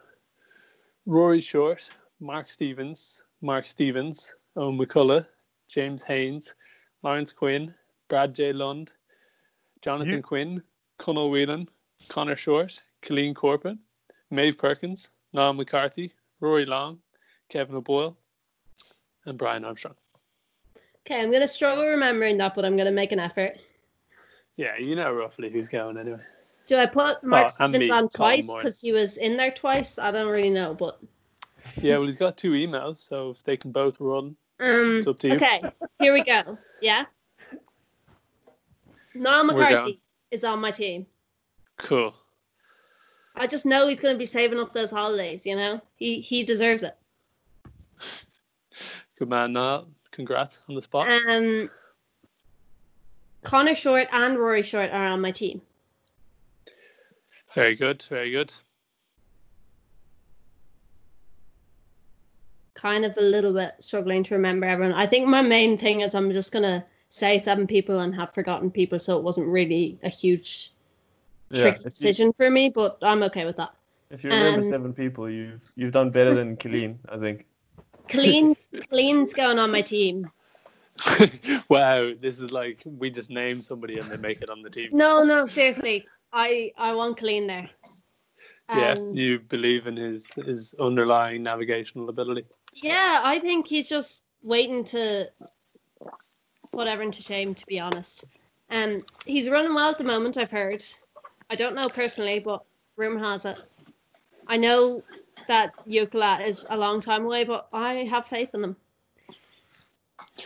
S4: Rory Short, Mark Stevens, Mark Stevens, Owen McCullough, James Haynes, Lawrence Quinn, Brad J. Lund, Jonathan
S5: You-
S4: Quinn, Conal Whelan, Connor Short, Colleen Corpin, Maeve Perkins, Niall McCarthy, Rory Long, Kevin O'Boyle, and Brian Armstrong.
S6: Okay, I'm gonna struggle remembering that, but I'm gonna make an effort.
S4: Yeah, you know roughly who's going anyway.
S6: Did I put oh, Mark
S4: Oh,
S6: Stevens on twice because he was in there twice? I don't really know, but
S4: Yeah, well, he's got two emails, so if they can both run,
S6: um,
S4: it's up to you.
S6: okay, here we go. Yeah, Niall McCarthy is on my team.
S4: Cool.
S6: I just know he's gonna be saving up those holidays. You know, he he deserves it.
S4: Good man, Niall. Congrats on the spot.
S6: Um, Connor Short and Rory Short are on my team.
S4: Very good, very good.
S6: Kind of a little bit struggling to remember everyone. I think my main thing is I'm just gonna say seven people and have forgotten people, so it wasn't really a huge
S5: Yeah.
S6: tricky
S5: If you,
S6: decision for me. But I'm okay with that.
S5: if you remember
S6: Um,
S5: seven people, you've you've done better than Colleen, I think.
S6: Clean, clean's going on my team.
S4: wow, this is like we just name somebody and they make it on the team.
S6: No, no, seriously, I I want clean there.
S4: yeah,
S6: Um,
S4: you believe in his his underlying navigational ability.
S6: Yeah, I think he's just waiting to put everyone to shame, to be honest. Um, he's running well at the moment, I've heard. I don't know personally, but rumor has it. I know that Jukola is a long time away, but I have faith in him.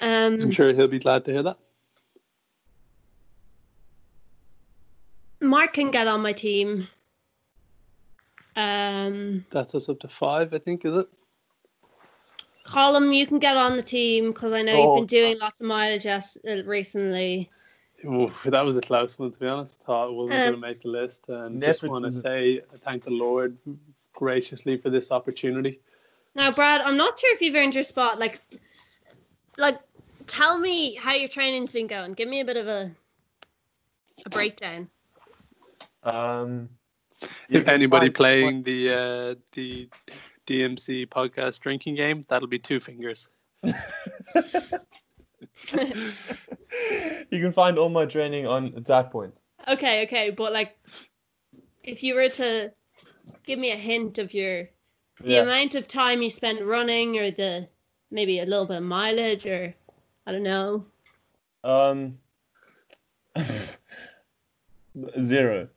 S6: Um,
S4: I'm sure he'll be glad to hear that.
S6: Mark can get on my team. Um,
S4: That's us up to five, I think, is it?
S6: Colin, you can get on the team because I know
S5: Oh.
S6: you've been doing lots of mileage yes, uh, recently.
S4: Oof, that was a close one, to be honest. I Thought it wasn't going
S6: Um,
S4: to make the list. And just want to say thank the Lord graciously for this opportunity.
S6: Now, Brad, I'm not sure if you've earned your spot. Like, like, tell me how your training's been going. Give me a bit of a a breakdown.
S5: Um,
S4: if anybody
S5: fine.
S4: playing the uh, the DMC podcast drinking game, that'll be two fingers.
S5: you can find all my training on Attack Point.
S6: Okay, okay, but like, if you were to give me a hint of your the
S5: Yeah.
S6: amount of time you spent running, or the maybe a little bit of mileage, or I don't know.
S5: Um, zero.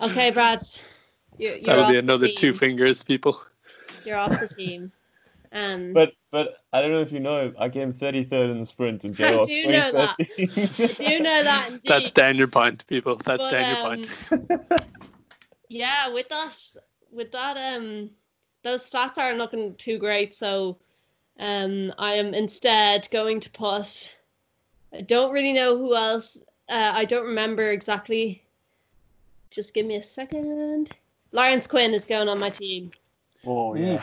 S6: Okay, Brad, you're, you're
S4: That'll
S6: off
S4: be another two fingers, people.
S6: You're off the team. Um,
S5: But but I don't know if you know, I came 33rd in the sprint and
S6: I
S5: Joe was
S6: do know that.
S5: 2013.
S6: do you know that indeed?
S4: That's down your point, people. That's
S6: But,
S4: down your
S6: um,
S4: point.
S6: yeah, with that, with that, um, those stats aren't looking too great. So, um, I am instead going to put. I don't really know who else. Uh, I don't remember exactly. Just give me a second. Lawrence Quinn is going on my team.
S5: Oh yeah.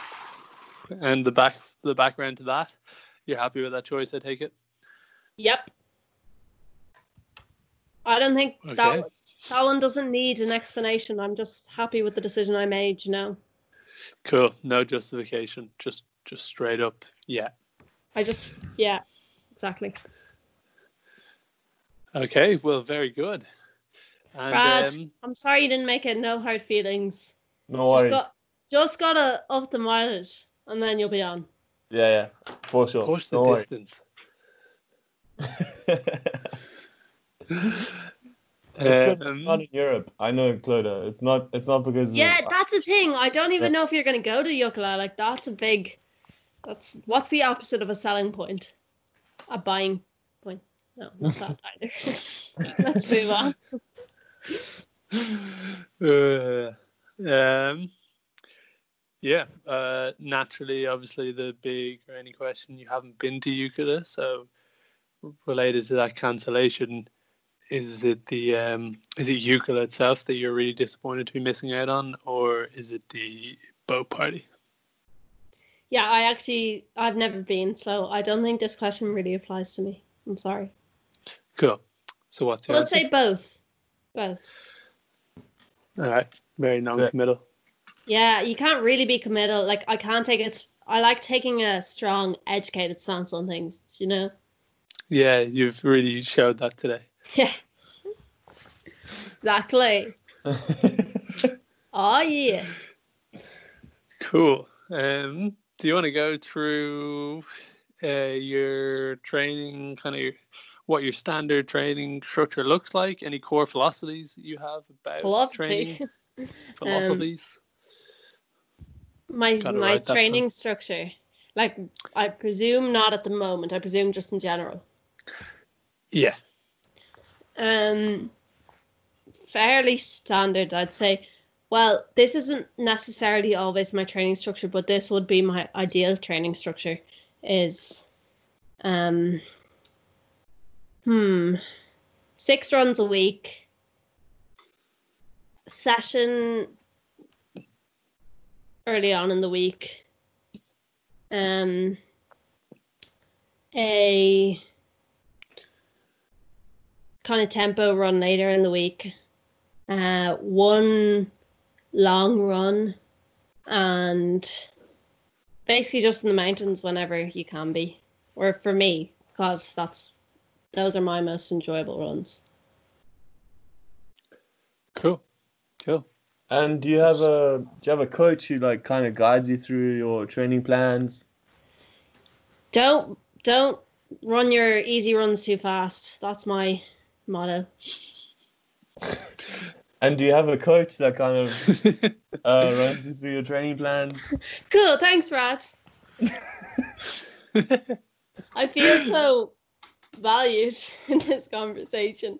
S5: Mm.
S4: And the back the background to that, you're happy with that choice, I take it?
S6: Yep. I don't think
S4: Okay.
S6: that that one doesn't need an explanation. I'm just happy with the decision I made. You know,
S4: Cool. No justification. Just just straight up. Yeah.
S6: I just yeah, exactly.
S4: Okay. Well, very good. And
S6: Brad,
S4: um,
S6: I'm sorry you didn't make it. No hard feelings.
S5: No
S6: Just
S5: worries.
S6: got just gotta up the mileage, and then you'll be on.
S5: Yeah, yeah, for sure.
S4: push the
S5: no
S4: distance.
S5: It's good.
S4: Um,
S5: not in Europe. I know, Clodagh. It's not. It's not because. of-
S6: Yeah, that's the thing. I don't even know if you're gonna go to Yucca. Like that's a big. That's what's the opposite of a selling point? A buying point. No, not that either. Let's move on.
S4: Uh, um, yeah, uh, naturally, obviously, the big or any question you haven't been to Jukola, so related to that cancellation, is it the um, is it Jukola itself that you're really disappointed to be missing out on, or is it the boat party?
S6: Yeah, I actually I've never been, so I don't think this question really applies to me. I'm sorry.
S4: Cool. So what's your
S6: Let's
S4: answer?
S6: say both. Both.
S4: All right, very non-committal.
S6: Yeah, you can't really be committal. Like I can't take it. I like taking a strong, educated stance on things. You know.
S4: Yeah, you've really showed that today.
S6: Yeah. exactly. Oh yeah.
S4: Cool. Um, do you want to go through uh, your training, kind of what your standard training structure looks like? Any core philosophies you have about
S6: Philosophy.
S4: training? Philosophies.
S6: my
S4: Gotta
S6: my
S4: that
S6: training structure. Like I presume not at the moment. I presume just in general.
S4: yeah.
S6: Um, fairly standard, I'd say. Well, this isn't necessarily always my training structure, but this would be my ideal training structure. Is, um, hmm, six runs a week. Session early on in the week. Um, a kind of tempo run later in the week. Uh, one long run and basically just in the mountains whenever you can be. Or for me, because that's those are my most enjoyable runs.
S4: Cool. Cool.
S5: and do you have a do you have a coach who like kind of guides you through your training plans?
S6: Don't don't run your easy runs too fast. That's my motto.
S5: And do you have a coach that kind of uh, runs you through your training plans?
S6: Cool, thanks, Rat. I feel so valued in this conversation.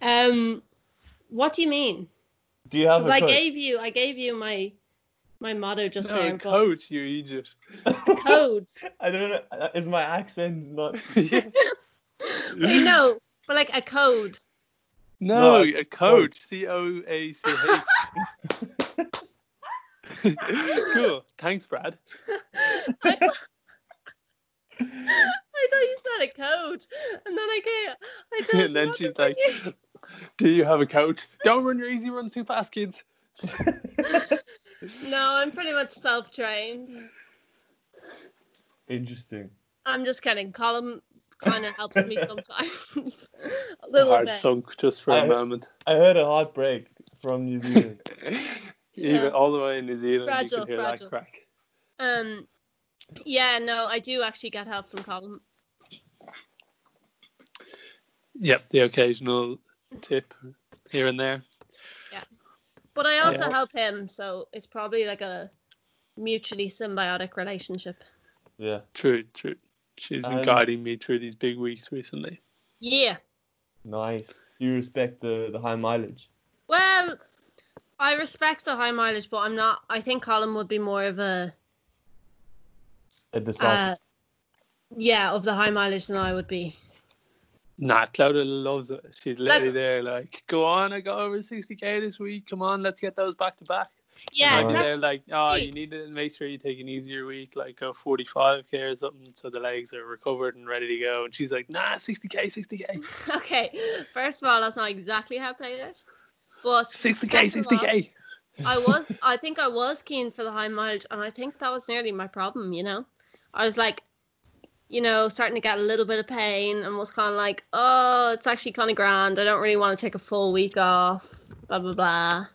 S6: Um, what do you mean?
S5: Do you have
S6: Because
S5: a
S6: I
S5: coach?
S6: gave you, I gave you my my motto just there.
S4: no,
S6: but
S4: coach, you idiot.
S6: code.
S5: I don't know. uh, Is my accent not?
S6: you know, but like a code.
S4: No,
S5: it's
S4: a coach. C O A C H. Cool. Thanks, Brad.
S6: I thought you said a code, and then I came. I told
S4: And
S6: you
S4: then she's like,
S6: your-
S4: Do you have a coach? Don't run your easy runs too fast, kids.
S6: "No, I'm pretty much self-trained."
S5: Interesting.
S6: I'm just kidding. Colin kind of helps me sometimes. a
S4: The
S6: little
S4: heart
S6: bit.
S4: sunk just for
S5: I-
S4: a moment.
S5: I heard a heartbreak from New Zealand.
S4: Even
S6: Yeah.
S4: all the way in New Zealand,
S6: Fragile,
S4: you could hear
S6: fragile.
S4: that crack.
S6: Um, yeah, no, I do actually get help from Colin.
S4: Yep, the occasional tip here and there. Yeah.
S6: But I also
S4: Yeah.
S6: help him, so it's probably like a mutually symbiotic relationship.
S5: yeah.
S4: True, true. She's been
S5: Um,
S4: guiding me through these big weeks recently.
S6: Yeah.
S5: Nice. You respect the, the high mileage.
S6: Well, I respect the high mileage, but I'm not. I think Colin would be more of a,
S5: A
S6: uh, yeah, of the high mileage than I would be.
S4: Nah, Clodagh loves it. She's literally
S6: Like-
S4: there, like, go on, I got over 60k this week. Come on, let's get those back to back.
S6: Yeah,
S4: I'd be
S6: that's
S4: there, like, oh, you need to make sure you take an easier week, like go 45k or something, so the legs are recovered and ready to go. And she's like, nah, 60k, 60k,
S6: okay. First of all, that's not exactly how I played it, but
S4: 60k,
S6: second of all,
S4: 60k.
S6: I was, I think I was keen for the high mileage, and I think that was nearly my problem. You know, I was like, you know, starting to get a little bit of pain, and was kind of like, oh, it's actually kind of grand. I don't really want to take a full week off. Blah blah blah.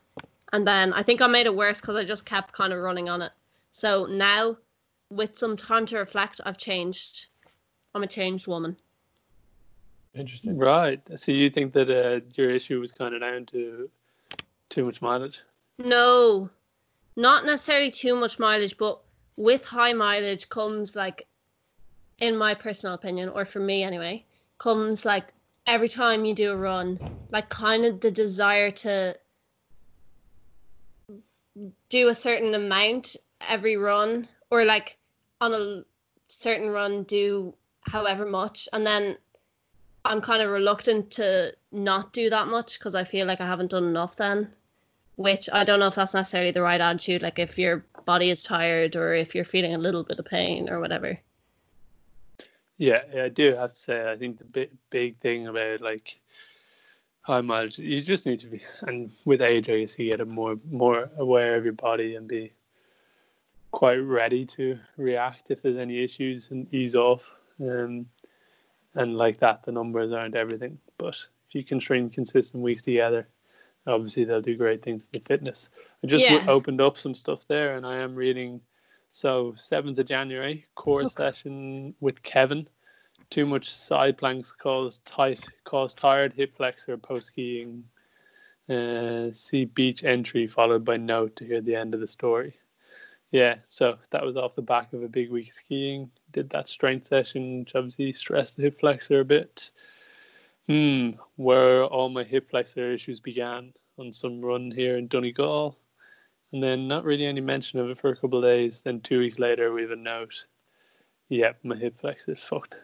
S6: And then I think I made it worse because I just kept kind of running on it. So now, with some time to reflect, I've changed. I'm a changed woman.
S5: Interesting.
S4: Right. So you think that uh, your issue was kind of down to too much mileage?
S6: No, not necessarily too much mileage, but with high mileage comes like, in my personal opinion, or for me anyway, comes like every time you do a run, like kind of the desire to do a certain amount every run, or like on a certain run do however much, and then I'm kind of reluctant to not do that much because I feel like I haven't done enough then which I don't know if that's necessarily the right attitude. Like if your body is tired or if you're feeling a little bit of pain or whatever.
S4: Yeah, I do have to say, I think the big big thing about like high mileage, you just need to be, and with age, I guess you get a more more aware of your body and be quite ready to react if there's any issues and ease off. Um, and like that, the numbers aren't everything, but if you can string consistent weeks together, obviously they'll do great things in the fitness. I just w- opened up some stuff there, and I am reading. So seventh of January, core session with Kevin. Too much side planks cause tight, cause tired hip flexor post skiing. Uh, see beach entry followed by note to hear the end of the story. Yeah, so that was off the back of a big week of skiing. Did that strength session, which obviously stressed the hip flexor a bit. Hmm, where all my hip flexor issues began on some run here in Donegal. And then not really any mention of it for a couple of days. Then two weeks later, we have a note. Yep, my hip flexor is fucked.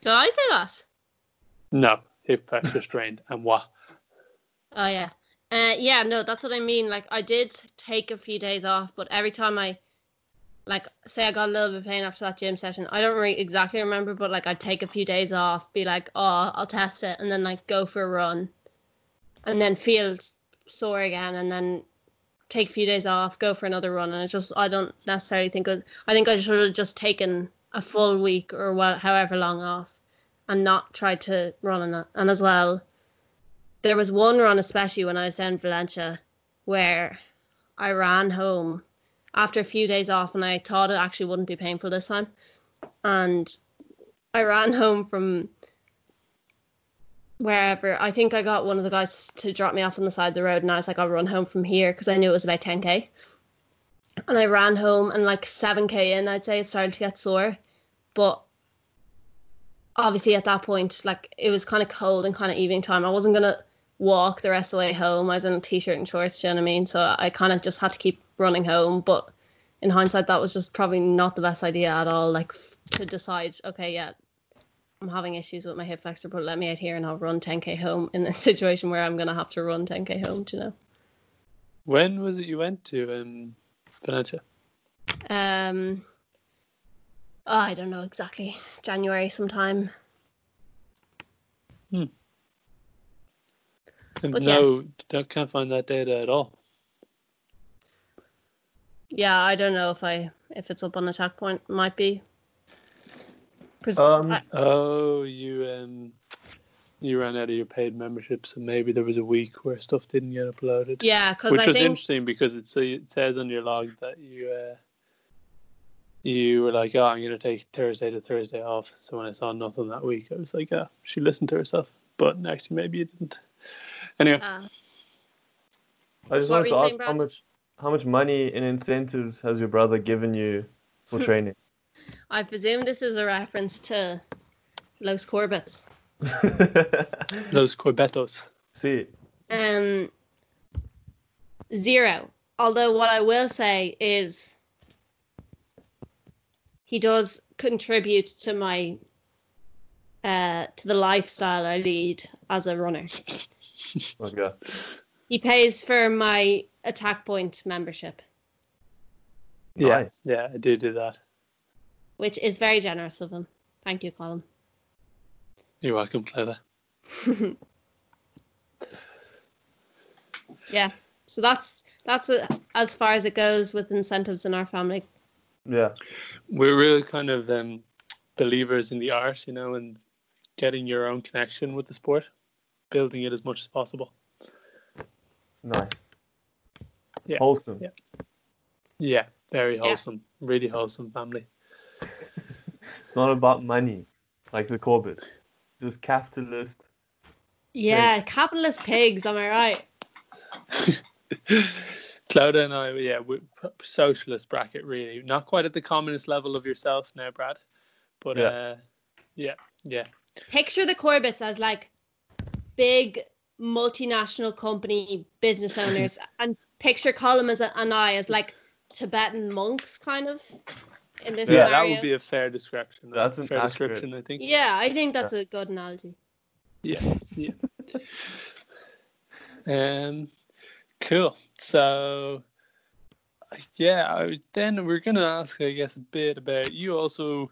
S6: Did I say that?
S4: No, hip flexor strained. And what?
S6: Oh yeah. Uh, yeah, no, that's what I mean. Like I did take a few days off, but every time I like say I got a little bit of pain after that gym session, I don't really exactly remember, but like I'd take a few days off, be like, oh, I'll test it, and then like go for a run, and then feel sore again, and then take a few days off, go for another run, and it just I don't necessarily think I think I should have just taken a full week or what, however long off, and not tried to run on and as well there was one run especially when I was in Valencia where I ran home after a few days off and I thought it actually wouldn't be painful this time. And I ran home from wherever. I think I got one of the guys to drop me off on the side of the road and I was like, I'll run home from here because I knew it was about 10k. And I ran home and like 7k in, I'd say it started to get sore. But obviously at that point, like it was kind of cold and kind of evening time. I wasn't gonna walk the rest of the way home. I was in a t-shirt and shorts, do you know what I mean? So I kind of just had to keep running home. But in hindsight, that was just probably not the best idea at all. Like f- to decide, okay, yeah, I'm having issues with my hip flexor, but let me out here and I'll run 10k home in a situation where I'm gonna have to run 10k home. Do you know?
S4: When was it you went to um, Valencia?
S6: Um, oh, I don't know exactly. January sometime.
S4: And
S6: But
S4: no,
S6: yes.
S4: don't, can't find that data at all.
S6: Yeah, I don't know if I if it's up on attack point. Might be. Pres-
S5: Um,
S6: I-
S4: Oh, you um, you ran out of your paid membership, so maybe there was a week where stuff didn't get uploaded.
S6: yeah, because
S4: which
S6: I
S4: was
S6: think
S4: interesting because it, so it says on your log that you uh, you were like, oh, I'm gonna take Thursday to Thursday off. So when I saw nothing that week, I was like, oh, she listened to herself. But actually, maybe you didn't. Anyway,
S6: uh,
S5: I just wanted to ask
S6: saying,
S5: how much how much money in incentives has your brother given you for training?
S6: I presume this is a reference to Los Corbets.
S4: Los Corbetos.
S5: See,
S6: Um, zero. Although what I will say is, he does contribute to my, uh, to the lifestyle I lead as a runner.
S5: okay.
S6: He pays for my attack point membership,
S4: Yeah,
S5: Nice.
S4: yeah, I do do that.
S6: which is very generous of him. Thank you, Colin.
S4: You're welcome, Cleva.
S6: Yeah. So that's that's a, as far as it goes with incentives in our family.
S5: Yeah.
S4: We're really kind of um, believers in the art, you know, and getting your own connection with the sport, building it as much as possible.
S5: Nice.
S4: Yeah.
S5: Wholesome.
S4: Yeah. Yeah, very
S6: Yeah.
S4: wholesome, really wholesome family.
S5: It's not about money, like the Corbett's. Just capitalist.
S6: Yeah, capitalist pigs. Am I right?
S4: Clodagh and I, yeah, we socialist bracket really, not quite at the communist level of yourself now, Brad, but
S5: Yeah.
S4: uh, yeah, yeah,
S6: Picture the Corbetts as like big multinational company business owners, and picture Colin as and I as like Tibetan monks, kind of in this
S4: yeah, that would be a fair description.
S5: That's a
S4: fair
S5: accurate-
S4: description, I think.
S6: yeah, I think that's a good analogy.
S4: Yeah, yeah. um, cool. So, yeah, I was, then we're gonna ask, I guess, a bit about you. Also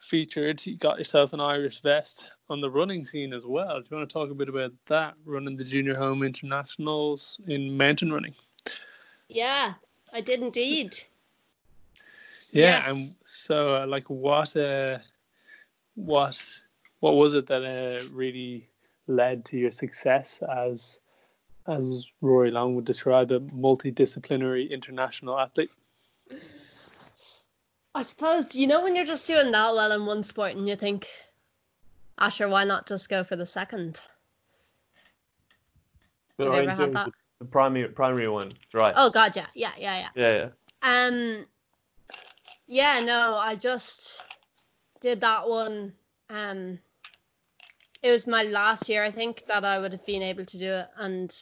S4: featured, you got yourself an Irish vest on the running scene as well. Do you want to talk a bit about that? Running the junior home internationals in mountain running.
S6: Yeah, I did indeed.
S4: Yeah,
S6: Yes.
S4: and so uh, like what uh what what was it that uh, really led to your success as as Rory Long would describe a multidisciplinary international athlete?
S6: I suppose you know when you're just doing that well in one sport and you think, ah, sure, why not just go for the second?
S5: But
S6: Have you
S5: are in
S6: ever had
S5: terms
S6: that?
S5: the primary primary one, right?
S6: Oh God, yeah, yeah, yeah, yeah.
S5: Yeah, yeah.
S6: Um, yeah, no, I just did that one. Um, it was my last year, I think, that I would have been able to do it, and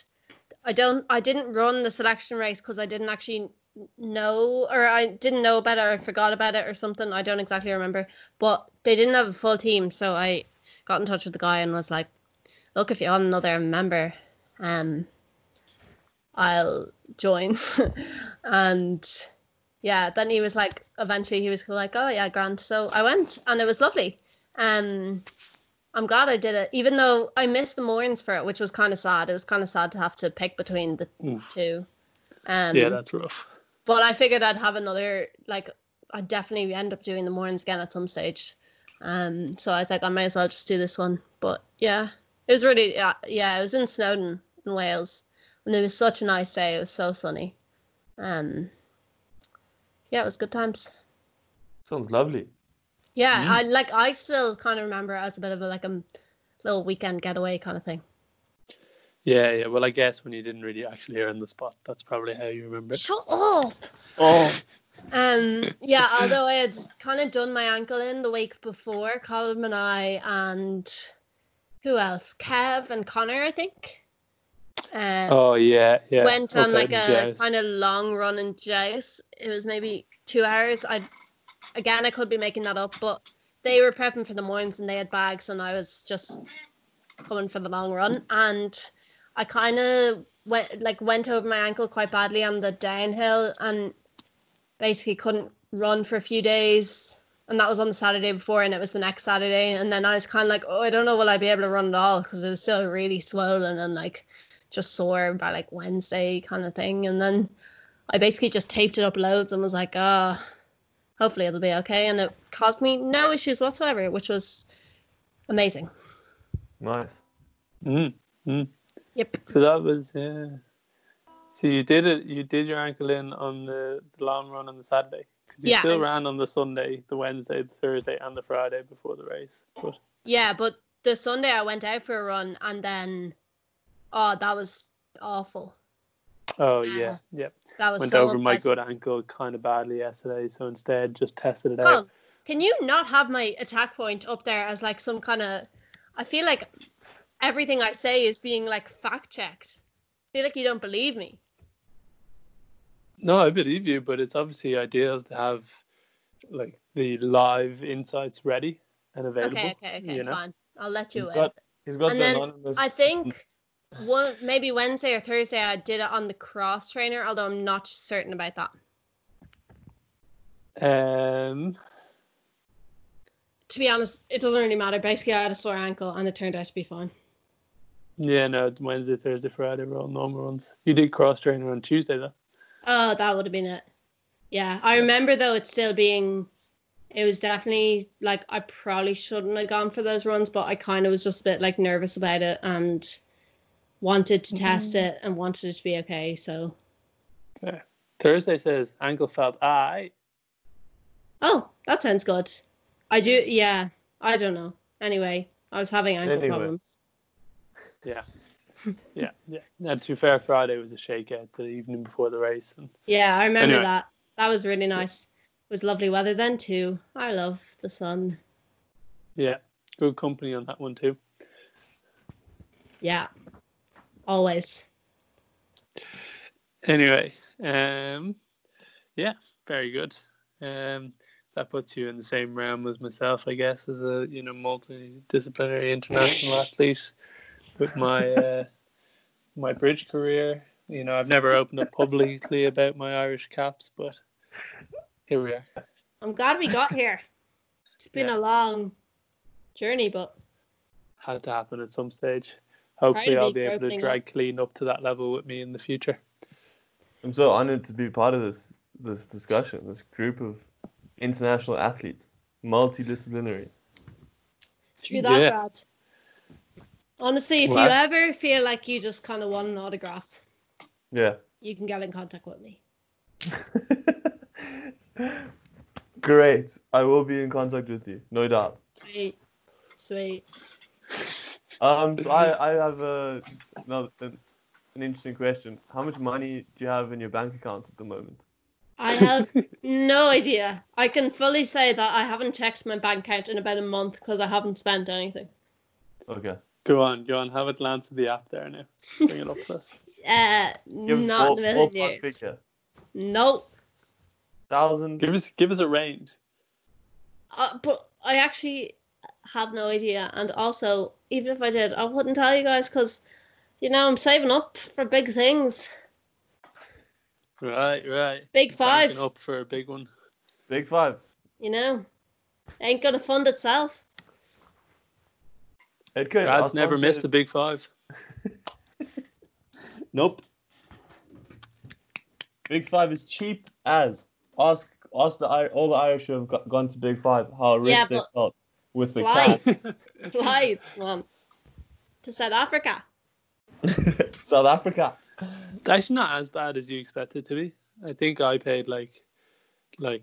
S6: I don't, I didn't run the selection race because I didn't actually know, or I didn't know about it, or I forgot about it, or something. I don't exactly remember, but they didn't have a full team, so I got in touch with the guy and was like, "Look, if you want another member, um, I'll join," and yeah, then he was like, eventually he was like, oh yeah, Grant. So I went and it was lovely. Um, I'm glad I did it, even though I missed the mornings for it, which was kind of sad. It was kind of sad to have to pick between the
S4: Oof.
S6: two. Um,
S4: yeah, that's rough.
S6: But I figured I'd have another, like, I'd definitely end up doing the mornings again at some stage. Um, so I was like, I might as well just do this one. But yeah, it was really, yeah, yeah, it was in Snowdon in Wales, and it was such a nice day. It was so sunny. Um, yeah, it was good times.
S5: Sounds lovely.
S6: Yeah, I like. I still kind of remember it as a bit of a like a little weekend getaway kind of thing.
S4: Yeah, yeah. Well, I guess when you didn't really actually earn the spot, that's probably how you remember it.
S6: Shut up.
S4: Oh,
S6: Um, yeah, although I had kind of done my ankle in the week before, Colin and I and who else? Kev and Connor, I think. Uh,
S4: oh yeah, yeah.
S6: went on
S4: Up
S6: like a kind of long run in Djouce. It was maybe two hours. I again I could be making that up, but they were prepping for the mornings and they had bags and I was just coming for the long run and I kind of went like went over my ankle quite badly on the downhill and basically couldn't run for a few days and that was on the Saturday before and it was the next Saturday and then I was kind of like oh I don't know will I be able to run at all because it was still really swollen and like just sore by like Wednesday kind of thing and then I basically just taped it up loads and was like ah hopefully it'll be okay. And it caused me no issues whatsoever, which was amazing.
S5: Nice.
S4: Mm, mm.
S6: Yep.
S4: So that was yeah. So you did it. You did your ankle in on the, the long run on the Saturday. you
S6: Yeah.
S4: still ran on the Sunday, the Wednesday, the Thursday, and the Friday before the race. But
S6: Yeah, but the Sunday I went out for a run and then, oh, that was awful.
S4: oh yeah, yeah.
S6: That was
S4: Went
S6: so
S4: over my good ankle kind of badly yesterday, so instead just tested it out.
S6: Can you not have my attack point up there as like some kind of? I feel like everything I say is being like fact checked. I feel like you don't believe me.
S4: No, I believe you, but it's obviously ideal to have like the live insights ready and available.
S6: Okay, okay, okay,
S4: you know?
S6: fine. I'll let you
S5: He's
S6: in.
S5: got he's got
S6: And
S5: the
S6: then
S5: anonymous.
S6: I think one maybe Wednesday or Thursday I did it on the cross trainer, although I'm not certain about that.
S4: Um,
S6: To be honest, it doesn't really matter. Basically, I had a sore ankle and it turned out to be fine.
S4: Yeah, no, Wednesday, Thursday, Friday were all normal ones. You did cross trainer on Tuesday though.
S6: Oh, that would have been it. Yeah, I remember though it still being. It was definitely like I probably shouldn't have gone for those runs, but I kind of was just a bit like nervous about it and wanted to test mm. it and wanted it to be okay. So,
S4: Thursday says ankle felt aye.
S6: oh, that sounds good. I do, yeah. I don't know. Anyway, I was having ankle
S5: Anyway.
S6: problems.
S4: Yeah. yeah, yeah. And to be fair, Friday was a shakeout the evening before the race, and
S6: Yeah, I remember
S4: Anyway.
S6: that. That was really nice. It was lovely weather then too. I love the sun.
S4: yeah, good company on that one too.
S6: Yeah, always.
S4: Anyway, um, yeah, very good. Um, so that puts you in the same realm as myself, I guess, as a you know multidisciplinary international athlete with my uh, my bridge career. You know, I've never opened up publicly about my Irish caps, but here we are.
S6: I'm glad we got here. It's been
S4: Yeah.
S6: a long journey, but
S4: Had to happen at some stage. Hopefully, I'll be able to
S6: opening
S4: drag clean up to that level with me in the future.
S5: I'm so honored to be part of this this discussion, this group of international athletes, multidisciplinary.
S6: true that,
S4: Yeah.
S6: Brad. Honestly, if
S5: Well,
S6: you
S5: I-
S6: ever feel like you just kind of want an autograph,
S5: Yeah.
S6: you can get in contact with me.
S5: Great. I will be in contact with you, no doubt.
S6: Sweet, sweet.
S5: Um, so I, I have a, another, an, an interesting question. How much money do you have in your bank account at the moment?
S6: I have no idea. I can fully say that I haven't checked my bank account in about a month because I haven't spent anything.
S5: Okay.
S4: Go on, go on. Have a glance at the app there now. Bring it up to us.
S6: Uh,
S5: Give
S6: not in a million
S5: ballpark
S6: years.
S5: figure.
S6: Nope.
S5: Thousand.
S4: Give us, give us a range.
S6: Uh, but I actually have no idea. And also, even if I did, I wouldn't tell you guys because, you know, I'm saving up for big things.
S4: Right, right.
S6: Big five.
S4: Banking up for a big one.
S5: Big five.
S6: You know, ain't gonna fund itself.
S5: It could.
S4: Brad's
S5: Our
S4: never missed a big five.
S5: Nope. Big Five is cheap as. Ask ask the all the Irish who have go- gone to Big Five how rich
S6: Yeah,
S5: they felt with the cat.
S6: Flights, flights, man, to South Africa.
S5: South Africa.
S4: It's actually not as bad as you expect it to be. I think I paid like, like,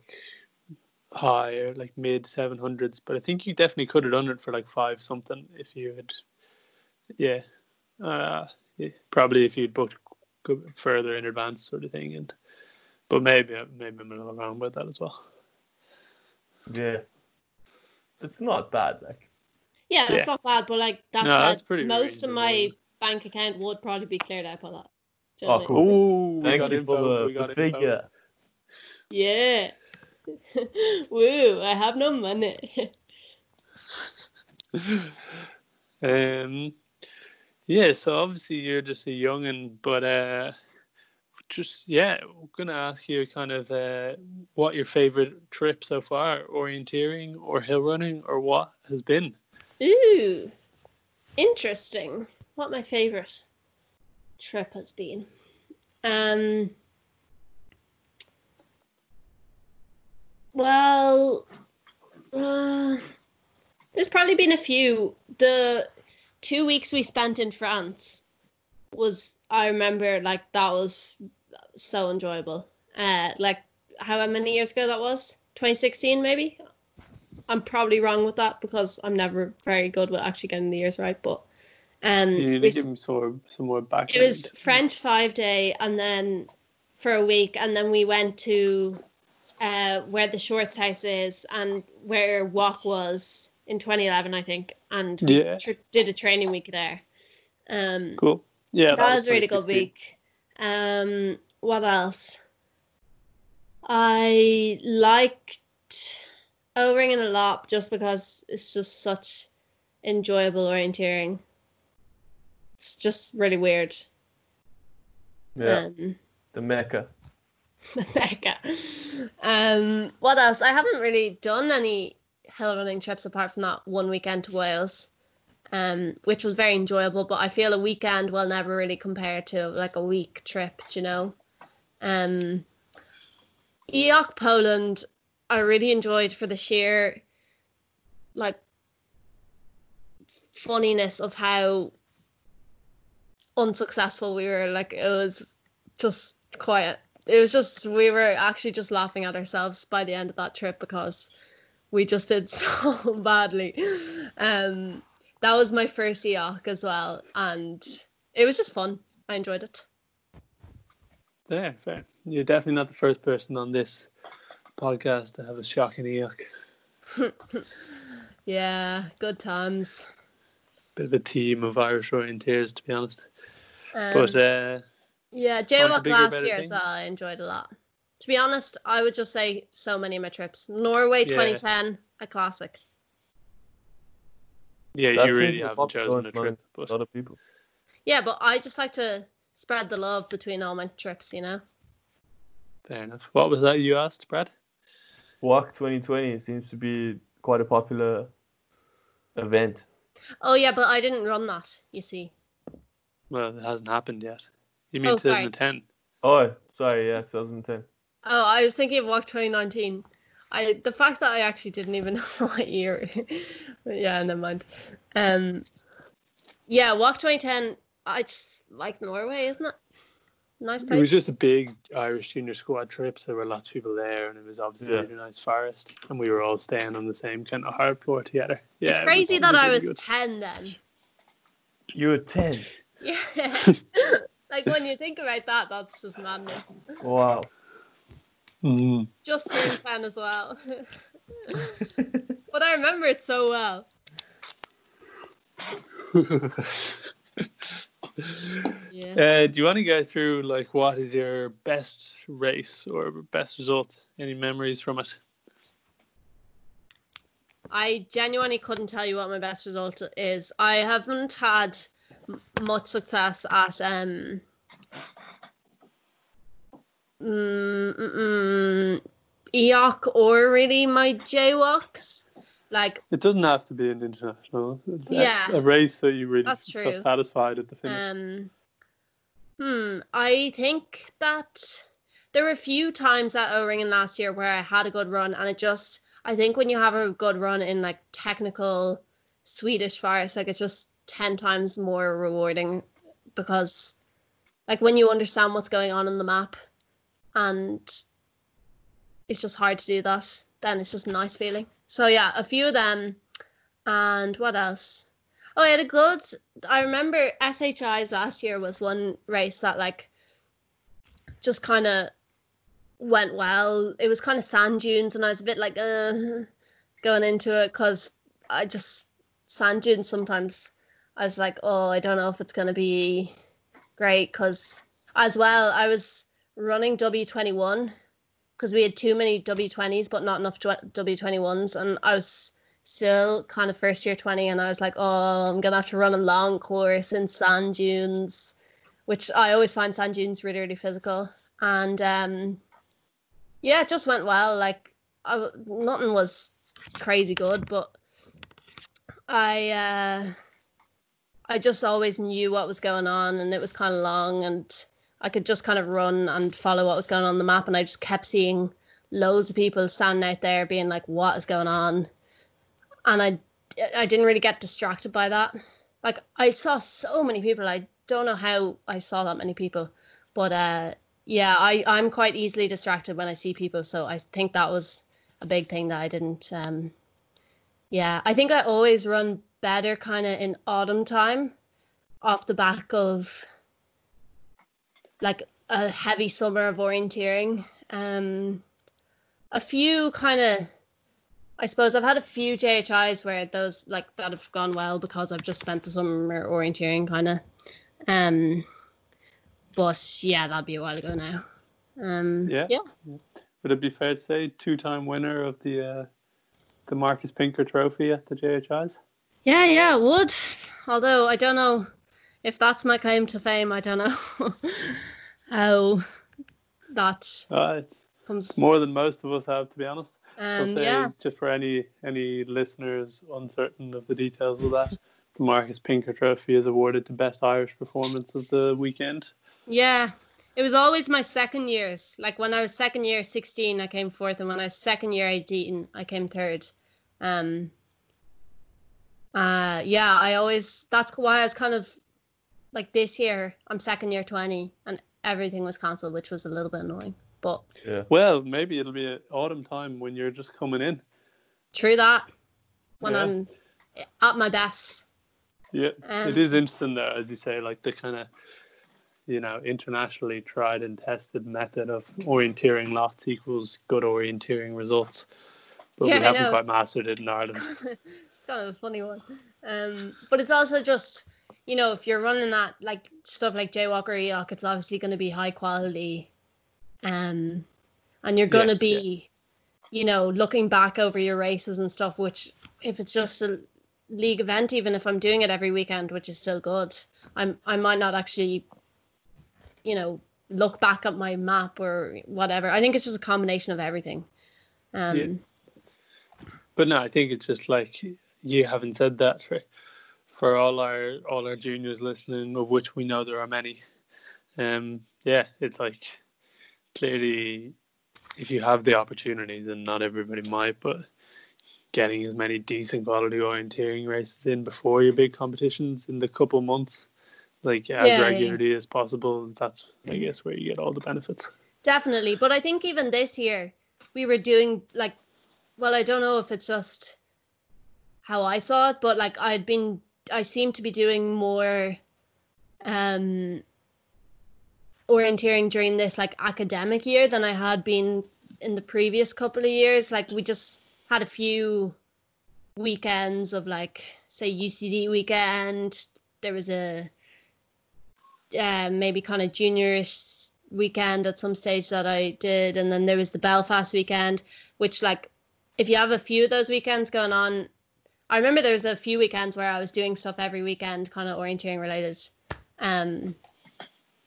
S4: high or like mid seven hundreds, but I think you definitely could have done it for like five something if you had, yeah, uh, yeah, probably if you'd booked go- further in advance sort of thing. And but maybe maybe I'm a little wrong about that as well.
S5: Yeah. It's not bad, like.
S6: Yeah, that's
S4: Yeah.
S6: not bad, but like that
S4: No, that's pretty
S6: most of my
S4: reasonable.
S6: bank account would probably be cleared out by that. Do
S5: Oh,
S6: you know what I mean?
S5: cool.
S4: Oh, we
S5: Thank
S4: got
S5: you
S4: info.
S5: for the,
S4: we got
S5: the figure.
S6: Yeah. Woo! I have no money.
S4: Um, yeah, so obviously you're just a youngin, but uh, just yeah, I'm gonna ask you kind of uh, what your favorite trip so far, orienteering or hill running, or what has been.
S6: Ooh, interesting. What my favorite trip has been. Um, Well, uh, there's probably been a few. The two weeks we spent in France was, I remember, like that was so enjoyable. Uh, like how many years ago that was? 2016, maybe. I'm probably wrong with that because I'm never very good with actually getting the years right. But um,
S4: need
S6: we
S4: give him some more, some more
S6: it was French five day, and then for a week, and then we went to uh, where the Shorts House is and where WOC was in 2011, I think, and
S4: Yeah.
S6: tr- did a training week there. Um,
S4: cool. Yeah,
S6: that, was a really good week. Um, what else? I liked O-Ringen a lot just because it's just such enjoyable orienteering. It's just really weird.
S5: Yeah,
S6: Um,
S5: the Mecca.
S6: Mecca. Um, what else? I haven't really done any hill running trips apart from that one weekend to Wales, um, which was very enjoyable. But I feel a weekend will never really compare to like a week trip. You know, um, EOC Poland. I really enjoyed for the sheer, like, funniness of how unsuccessful we were. Like it was just quiet. It was just we were actually just laughing at ourselves by the end of that trip because we just did so badly. Um, that was my first EOC as well, and it was just fun. I enjoyed it.
S4: Fair, fair. You're definitely not the first person on this podcast to have a shocking EOC.
S6: Yeah, good times.
S4: Bit of a team of Irish orienteers, to be honest.
S6: Um,
S4: But uh,
S6: Yeah,
S4: On to JWOC
S6: last
S4: better
S6: year as well. I enjoyed a lot. To be honest, I would just say so many of my trips. Norway
S4: Yeah.
S6: 2010, a classic.
S4: yeah,
S5: That
S4: you really haven't chosen a trip.
S5: among
S4: But
S5: A lot of people.
S6: Yeah, but I just like to spread the love between all my trips, you know?
S4: fair enough. What was that you asked, Brad?
S5: WOC 2020 seems to be quite a popular event.
S6: Oh, yeah, but I didn't run that, you see.
S4: Well, it hasn't happened yet. You mean
S6: Oh, sorry.
S4: 2010?
S5: Oh, sorry, yeah, 2010.
S6: Oh, I was thinking of WOC 2019. I the fact that I actually didn't even know what year. yeah, never mind. Um, yeah, WOC 2010. I just like Norway, isn't it? Nice place.
S4: It was just a big Irish junior squad trip, so there were lots of people there, and it was obviously
S5: Yeah.
S4: a really nice forest, and we were all staying on the same kind of hard floor together. Yeah,
S6: it's
S4: it was-
S6: crazy
S4: it
S6: that I was
S4: good.
S6: 10 then.
S5: You were 10.
S6: Yeah. Like when you think about that, that's just madness.
S5: Wow.
S4: Mm.
S6: Just turned 10 as well. but I remember it so well. Yeah.
S4: Uh, do you want to go through like what is your best race or best result? Any memories from it?
S6: I genuinely couldn't tell you what my best result is. I haven't had m- much success at um mm, mm, mm, EOC or really my JWOCs. Like
S4: It doesn't have to be an international.
S6: Yeah.
S4: a race that you really
S6: That's
S4: are
S6: true.
S4: satisfied at the finish.
S6: Um, hmm. I think that there were a few times at O Ringen last year where I had a good run, and it just I think when you have a good run in like technical Swedish forest, like it's just ten times more rewarding because like when you understand what's going on in the map, and it's just hard to do that. Then it's just a nice feeling. So yeah, a few of them, and what else? Oh, I had a good. I remember SHI's last year was one race that like just kind of went well. It was kind of sand dunes, and I was a bit like uh, going into it because I just sand dunes sometimes. I was like, oh, I don't know if it's gonna be great because as well I was running W twenty one because we had too many W twenties but not enough W twenty ones, and I was still kind of first year 20 and I was like, oh, I'm going to have to run a long course in sand dunes, which I always find sand dunes really, really physical. And um, yeah, it just went well. Like, I, nothing was crazy good, but I, uh, I just always knew what was going on and it was kind of long and I could just kind of run and follow what was going on, on the map. And I just kept seeing loads of people standing out there being like, "What is going on?" And I, I didn't really get distracted by that. Like I saw so many people. I don't know how I saw that many people, but uh, yeah, I I'm quite easily distracted when I see people. So I think that was a big thing that I didn't. Um, yeah, I think I always run better kind of in autumn time, off the back of like a heavy summer of orienteering. Um, a few kind of, I suppose I've had a few JHIs where those like that have gone well because I've just spent the summer orienteering kind of. Um, but yeah, that'd be a while ago now. Um,
S4: Yeah.
S6: yeah,
S4: Would it be fair to say two-time winner of the uh, the Marcus Pinker Trophy at the JHIs?
S6: Yeah, yeah, it would. Although I don't know if that's my claim to fame. I don't know how that
S4: Uh,
S6: comes.
S4: more than most of us have, to be honest. I'll
S6: Um,
S4: say
S6: yeah,
S4: just for any any listeners uncertain of the details of that, the Marcus Pinker Trophy is awarded to best Irish performance of the weekend.
S6: yeah. It was always my second years. Like when I was second year, sixteen, I came fourth, and when I was second year, eighteen, I came third. Um. Uh, yeah, I always. That's why I was kind of like this year. I'm second year twenty, and everything was cancelled, which was a little bit annoying. But
S5: Yeah.
S4: Well, maybe it'll be a autumn time when you're just coming in.
S6: true that. When
S4: Yeah.
S6: I'm at my best.
S4: Yeah,
S6: Um,
S4: it is interesting though, as you say, like the kind of you know internationally tried and tested method of orienteering lots equals good orienteering results. But
S6: Yeah, I
S4: we haven't
S6: know.
S4: quite mastered it in Ireland.
S6: kind of a funny one. Um, but it's also just, you know, if you're running that like stuff like JWOC or EOC, it's obviously going to be high quality. Um, and you're going to
S4: Yeah,
S6: be, you know, looking back over your races and stuff, which if it's just a league event, even if I'm doing it every weekend, which is still good, I'm, I might not actually, you know, look back at my map or whatever. I think it's just a combination of everything. Um,
S4: Yeah. But no, I think it's just like you haven't said that for for all our all our juniors listening, of which we know there are many. Um, yeah, it's like clearly if you have the opportunities, and not everybody might, but getting as many decent quality orienteering races in before your big competitions in the couple months, like as
S6: Yeah, yeah.
S4: regularly as possible, that's I guess where you get all the benefits.
S6: Definitely. But I think even this year we were doing like well, I don't know if it's just how I saw it, but like I'd been I seemed to be doing more um orienteering during this like academic year than I had been in the previous couple of years. Like we just had a few weekends of like say UCD weekend. There was a uh, maybe kind of juniorish weekend at some stage that I did, and then there was the Belfast weekend, which like if you have a few of those weekends going on, I remember there was a few weekends where I was doing stuff every weekend, kind of orienteering related, um,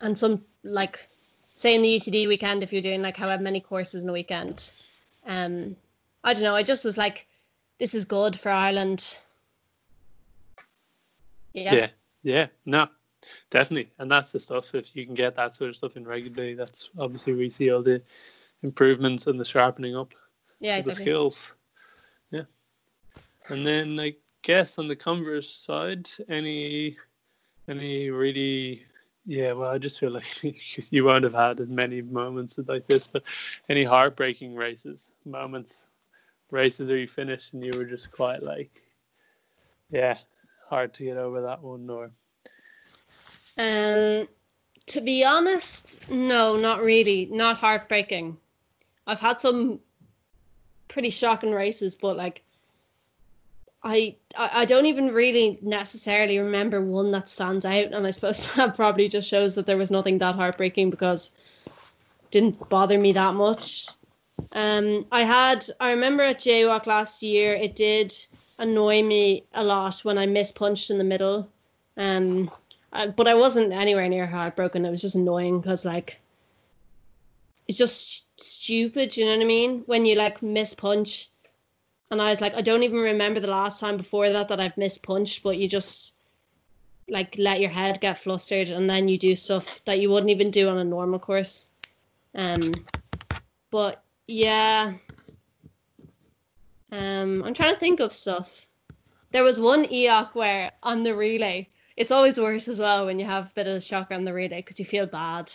S6: and some like say in the UCD weekend if you're doing like however many courses in a weekend, um, I don't know. I just was like, this is good for Ireland. Yeah.
S4: Yeah, yeah, no, definitely, and that's the stuff. If you can get that sort of stuff in regularly, that's obviously we see all the improvements and the sharpening up
S6: Yeah,
S4: of the skills. Yeah, and then I guess on the Converse side, any any really. Yeah, well, I just feel like you won't have had as many moments like this, but any heartbreaking races, moments, races where you finished and you were just quite like, yeah, hard to get over that one, or
S6: Um, to be honest, no, not really. Not heartbreaking. I've had some pretty shocking races, but like, I I I don't even really necessarily remember one that stands out, and I suppose that probably just shows that there was nothing that heartbreaking because didn't bother me that much. Um, I had I remember at JWOC last year, it did annoy me a lot when I mispunched in the middle. Um, uh, but I wasn't anywhere near heartbroken. It was just annoying because like it's just stupid. You know what I mean? When you like miss punch, and I was like, I don't even remember the last time before that that I've missed punched, but you just like let your head get flustered, and then you do stuff that you wouldn't even do on a normal course. Um, but Yeah. Um, I'm trying to think of stuff. There was one EOC where on the relay, it's always worse as well when you have a bit of a shock on the relay because you feel bad.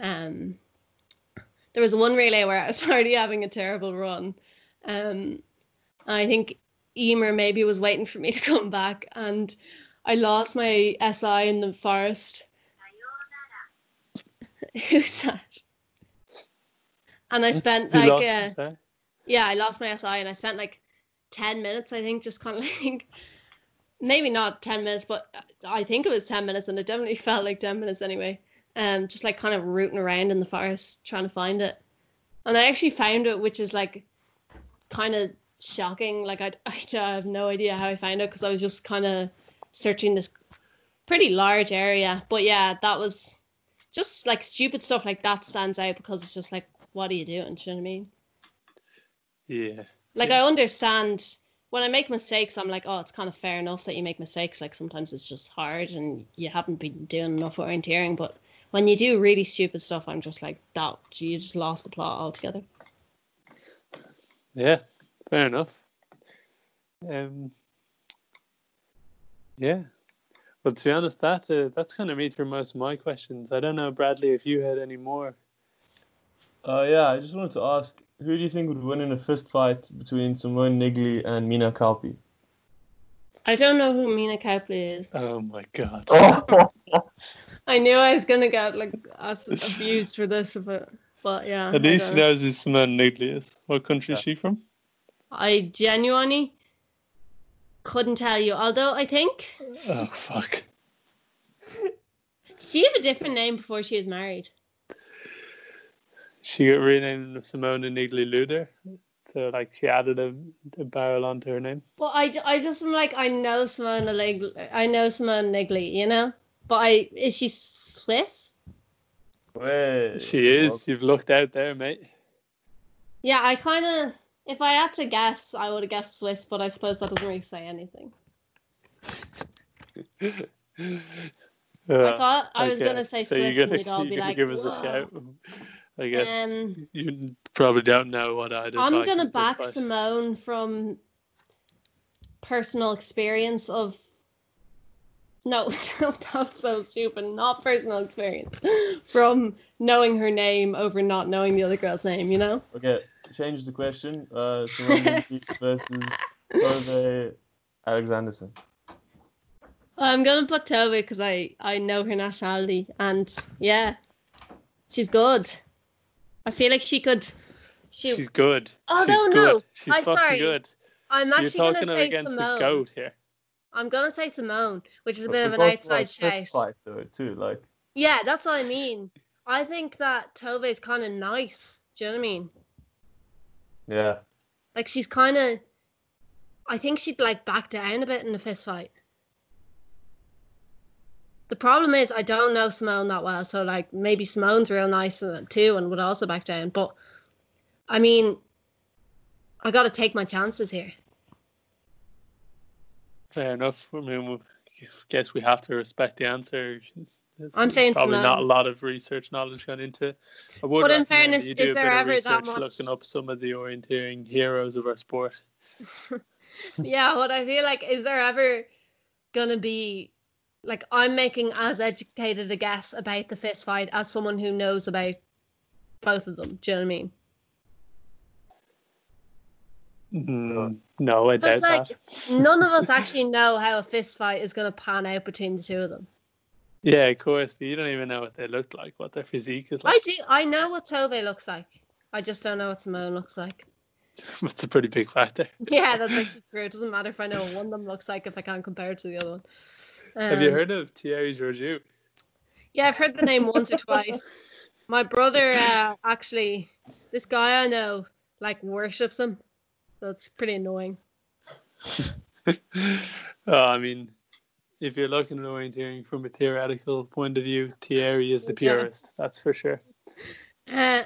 S6: Um, there was one relay where I was already having a terrible run. Um, I think Emer maybe was waiting for me to come back, and I lost my SI in the forest. Who's that? And I spent
S4: You
S6: like uh, yeah, I lost my SI and I spent like 10 minutes, I think, just kind of like maybe not 10 minutes, but I think it was 10 minutes and it definitely felt like 10 minutes anyway. Um, just like kind of rooting around in the forest trying to find it. And I actually found it, which is like kind of shocking. Like, I, I have no idea how I found it because I was just kind of searching this pretty large area. But yeah, that was just like stupid stuff like that stands out because it's just like, what are you doing? Do you know what I mean?
S4: Yeah.
S6: Like
S4: Yeah.
S6: I understand when I make mistakes, I'm like, oh, it's kind of fair enough that you make mistakes. Like sometimes it's just hard and you haven't been doing enough orienteering. But when you do really stupid stuff, I'm just like, that you just lost the plot altogether.
S4: Yeah, fair enough. Um, yeah. Well, to be honest, that uh, that's kind of me through most of my questions. I don't know, Bradley, if you had any more.
S5: Uh, yeah, I just wanted to ask, who do you think would win in a fist fight between Simone Niggli and Minna Kauppi?
S6: I don't know who Minna Kauppi is.
S4: Oh my god.
S6: I knew I was gonna get like abused for this, but but yeah.
S4: At least she knows who Simone Niggli is. What country is she from?
S6: I genuinely couldn't tell you. Although I think
S4: Oh fuck.
S6: she have a different name before she was married.
S4: She got renamed Simone Niggli Luder. So like she added a, a barrel onto her name.
S6: But I, I just am like I know Simone Niggli, I know Simone Niggli, you know. But I is she Swiss?
S5: Wait,
S4: She is. You've looked out there, mate.
S6: Yeah, I kind of. If I had to guess, I would have guessed Swiss, but I suppose that doesn't really say anything. I
S4: Uh,
S6: thought I was
S4: okay.
S6: gonna say
S4: So
S6: Swiss,
S4: you're
S6: and
S4: gonna,
S6: you'd all
S4: you're
S6: be
S4: gonna
S6: like,
S4: give us a shout. I guess
S6: Um,
S4: you probably don't know what I'd
S6: I'm gonna back
S4: point.
S6: Simone from personal experience of. No, that's so stupid. Not personal experience. From knowing her name over not knowing the other girl's name, you know?
S5: Okay, change the question. Uh, Simone versus Tove Alexandersson.
S6: I'm gonna put Tove because I I know her nationality and yeah, she's good. I feel like she could. She.
S4: She's good.
S6: Oh,
S4: She's
S6: no,
S4: good.
S6: no.
S4: She's
S6: I'm sorry.
S4: good.
S6: I'm
S4: You're
S6: actually gonna
S4: talking
S6: say
S4: against the goat here.
S6: I'm gonna say Simone, which is a
S5: But
S6: bit of an
S5: both,
S6: outside
S5: like, fist
S6: shout.
S5: though, too. Like,
S6: Yeah, that's what I mean. I think that Tove is kind of nice. Do you know what I mean?
S5: Yeah,
S6: Like she's kind of. I think she'd like back down a bit in the fist fight. The problem is I don't know Simone that well, so like maybe Simone's real nice uh, too and would also back down. But I mean, I got to take my chances here.
S4: Fair enough. I mean, we guess we have to respect the answer. There's
S6: I'm saying
S4: probably not a lot of research knowledge gone into it. I would
S6: But in fairness, is there ever that much-
S4: looking up some of the orienteering heroes of our sport.
S6: yeah, what I feel like is there ever gonna be like I'm making as educated a guess about the fist fight as someone who knows about both of them. Do you know what I mean?
S4: Mm, no, I doubt
S6: like
S4: that.
S6: none of us actually know how a fist fight is gonna pan out between the two of them.
S4: Yeah, of course, but you don't even know what they look like, what their physique is like.
S6: I do. I know what Tove looks like. I just don't know what Simone looks like.
S4: That's a pretty big factor.
S6: Yeah, that's actually true. It doesn't matter if I know what one of them looks like if I can't compare it to the other one.
S4: Have you
S6: Um,
S4: heard of Thierry Georgiou?
S6: Yeah, I've heard the name once or twice. My brother uh, actually, this guy I know, like worships him. So it's pretty annoying.
S4: oh, I mean, if you're looking at orienteering from a theoretical point of view, Thierry is the purist. That's for sure.
S6: Uh,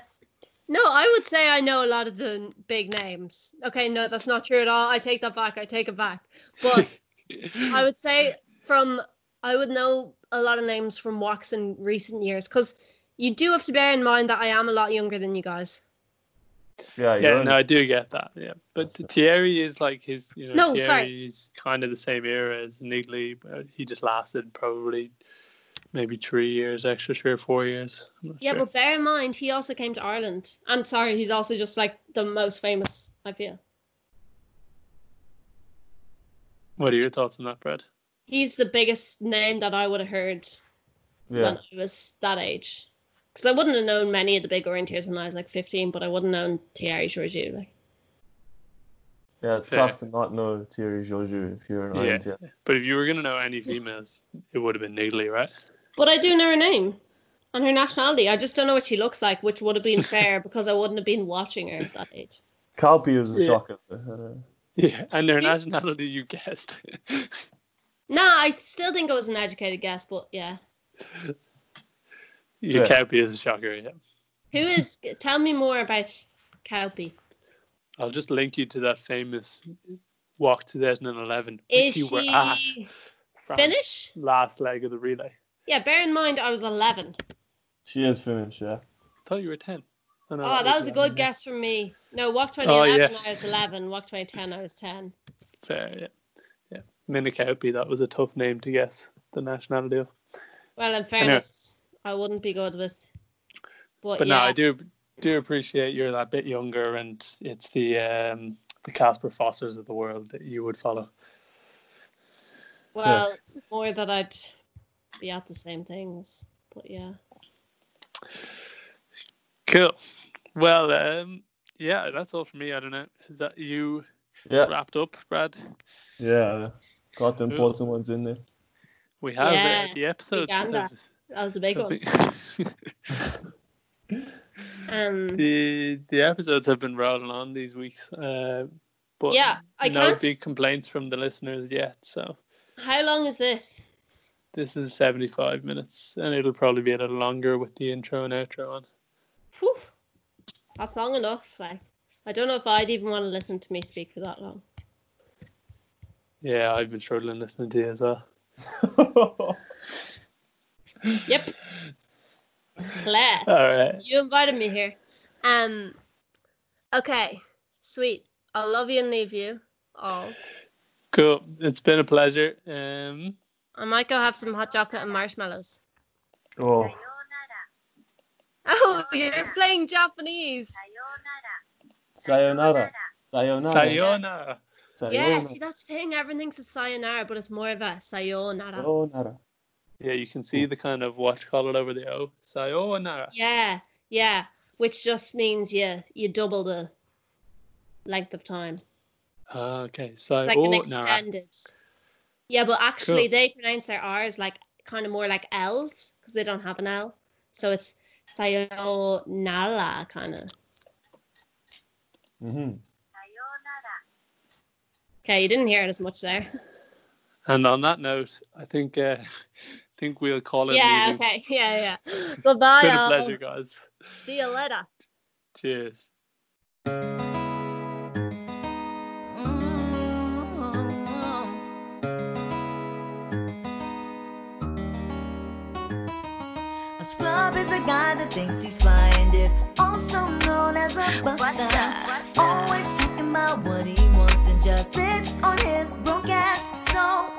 S6: no, I would say I know a lot of the big names. Okay, no, that's not true at all. I take that back. I take it back. But I would say from I would know a lot of names from WOCs in recent years because you do have to bear in mind that I am a lot younger than you guys.
S5: Yeah,
S4: yeah,
S5: you're
S4: no, I do get that. Yeah, but Thierry is like his, you know,
S6: No,
S4: Thierry
S6: sorry.
S4: is kind of the same era as Niggli, but he just lasted probably maybe three years extra, three or four years.
S6: Yeah,
S4: sure.
S6: but bear in mind, he also came to Ireland. And sorry, he's also just like the most famous, I feel.
S4: what are your thoughts on that, Brad?
S6: He's the biggest name that I would have heard
S5: yeah.
S6: when I was that age. Because I wouldn't have known many of the big orienteers when I was like 15, but I wouldn't have known Thierry Georgiou. Like.
S5: Yeah, it's
S4: Fair.
S5: tough to not know Thierry Georgiou if you're an
S4: Yeah.
S5: Oriental.
S4: But if you were gonna know any females, it would have been Niggli, right?
S6: But I do know her name and her nationality. I just don't know what she looks like, which would have been fair because I wouldn't have been watching her at that age.
S5: Kauppi was a
S4: Yeah.
S5: shocker. Uh,
S4: Yeah, and their
S6: Yeah.
S4: nationality you guessed.
S6: No, I still think it was an educated guess, but yeah.
S4: Your
S5: Yeah.
S4: Kauppi is a shocker. Yeah,
S6: Who is? tell me more about Kauppi.
S4: I'll just link you to that famous WOC 2011, which
S6: Is
S4: you were at
S6: she Finnish?
S4: last leg of the relay.
S6: Yeah, bear in mind I was 11.
S5: she is Finnish, yeah.
S4: I thought you were 10. Oh, no,
S6: Oh, that was a good
S4: yeah.
S6: guess from me. No, WOC
S4: Oh,
S6: 2011,
S4: yeah.
S6: I was 11. WOC 2010, I was 10.
S4: Fair, yeah. Yeah. Minna Kauppi, that was a tough name to guess the nationality of.
S6: Well, in fairness, I wouldn't be good with. But,
S4: But
S6: yeah,
S4: no, I do do appreciate you're that bit younger and it's the um the Kasper Fossers of the world that you would follow.
S6: well, more that I'd be at the same things. But yeah.
S4: Cool. Well, um yeah, that's all for me. I don't know. Is that you
S5: Yeah,
S4: wrapped up, Brad?
S5: yeah. Got the
S4: Cool.
S5: important ones in there.
S4: We have
S6: Yeah,
S4: uh, the episodes.
S6: Uganda.
S4: have-
S6: That was a big one.
S4: been-
S6: Um,
S4: the the episodes have been rolling on these weeks. Uh, but
S6: Yeah, I
S4: no
S6: can't
S4: big complaints from the listeners yet. So
S6: how long is this?
S4: this is seventy five minutes, and it'll probably be a little longer with the intro and outro on.
S6: Whew, that's long enough. Like, I don't know if I'd even want to listen to me speak for that long.
S4: Yeah, I've been struggling listening to you as well.
S6: Yep. Class.
S4: All right.
S6: You invited me here. Um. Okay. Sweet. I'll love you and leave you. all.
S4: Cool. It's been a pleasure. Um,
S6: I might go have some hot chocolate and marshmallows.
S5: oh,
S6: Oh, you're playing Japanese.
S5: sayonara. Sayonara.
S4: sayonara.
S5: Sayonara.
S6: Yeah, see that's the thing. Everything's a sayonara, but it's more of a sayonara.
S5: Sayonara.
S4: Yeah, you can see the kind of what you call it over the O. Sayonara.
S6: Yeah, yeah. Which just means you you double the length of time,
S4: Ah, okay.
S6: So like an
S4: Sayonara.
S6: extended. Yeah, but actually
S4: Cool.
S6: they pronounce their R's like kind of more like L's because they don't have an L, so it's sayonara kind of.
S5: Mm-hmm.
S6: Okay, you didn't hear it as much there.
S4: And on that note, I think uh, I think we'll call it.
S6: yeah.
S4: leaving.
S6: Okay. Yeah. Yeah. Bye bye.
S4: Been a pleasure, guys.
S6: See you later.
S4: Cheers. Mm-hmm.
S7: A scrub is a guy that thinks he's fly and is also known as a buster. Always talking about what he wants and just sits on his broke ass. So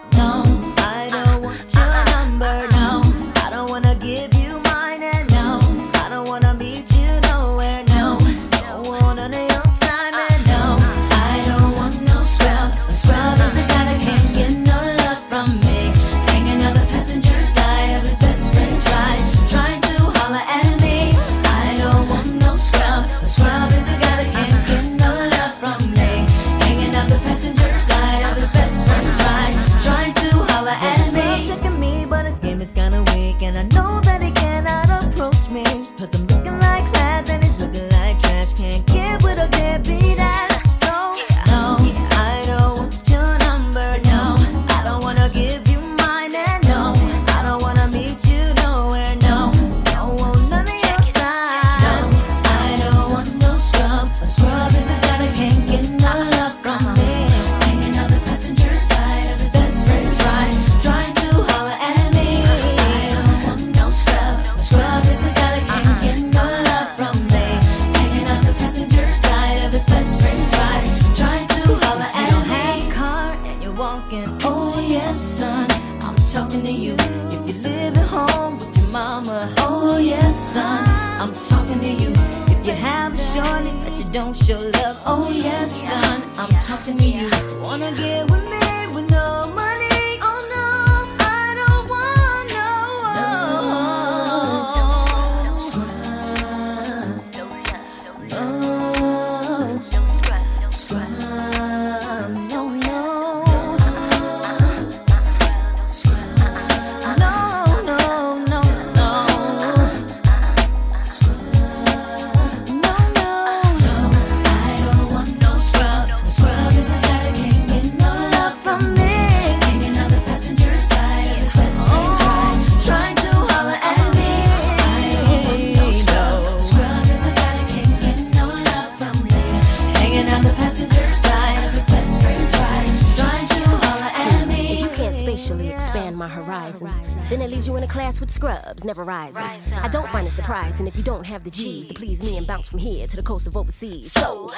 S8: never rising. Rise I don't find it surprising if you don't have the G's to please me and bounce from here to the coast of overseas. So,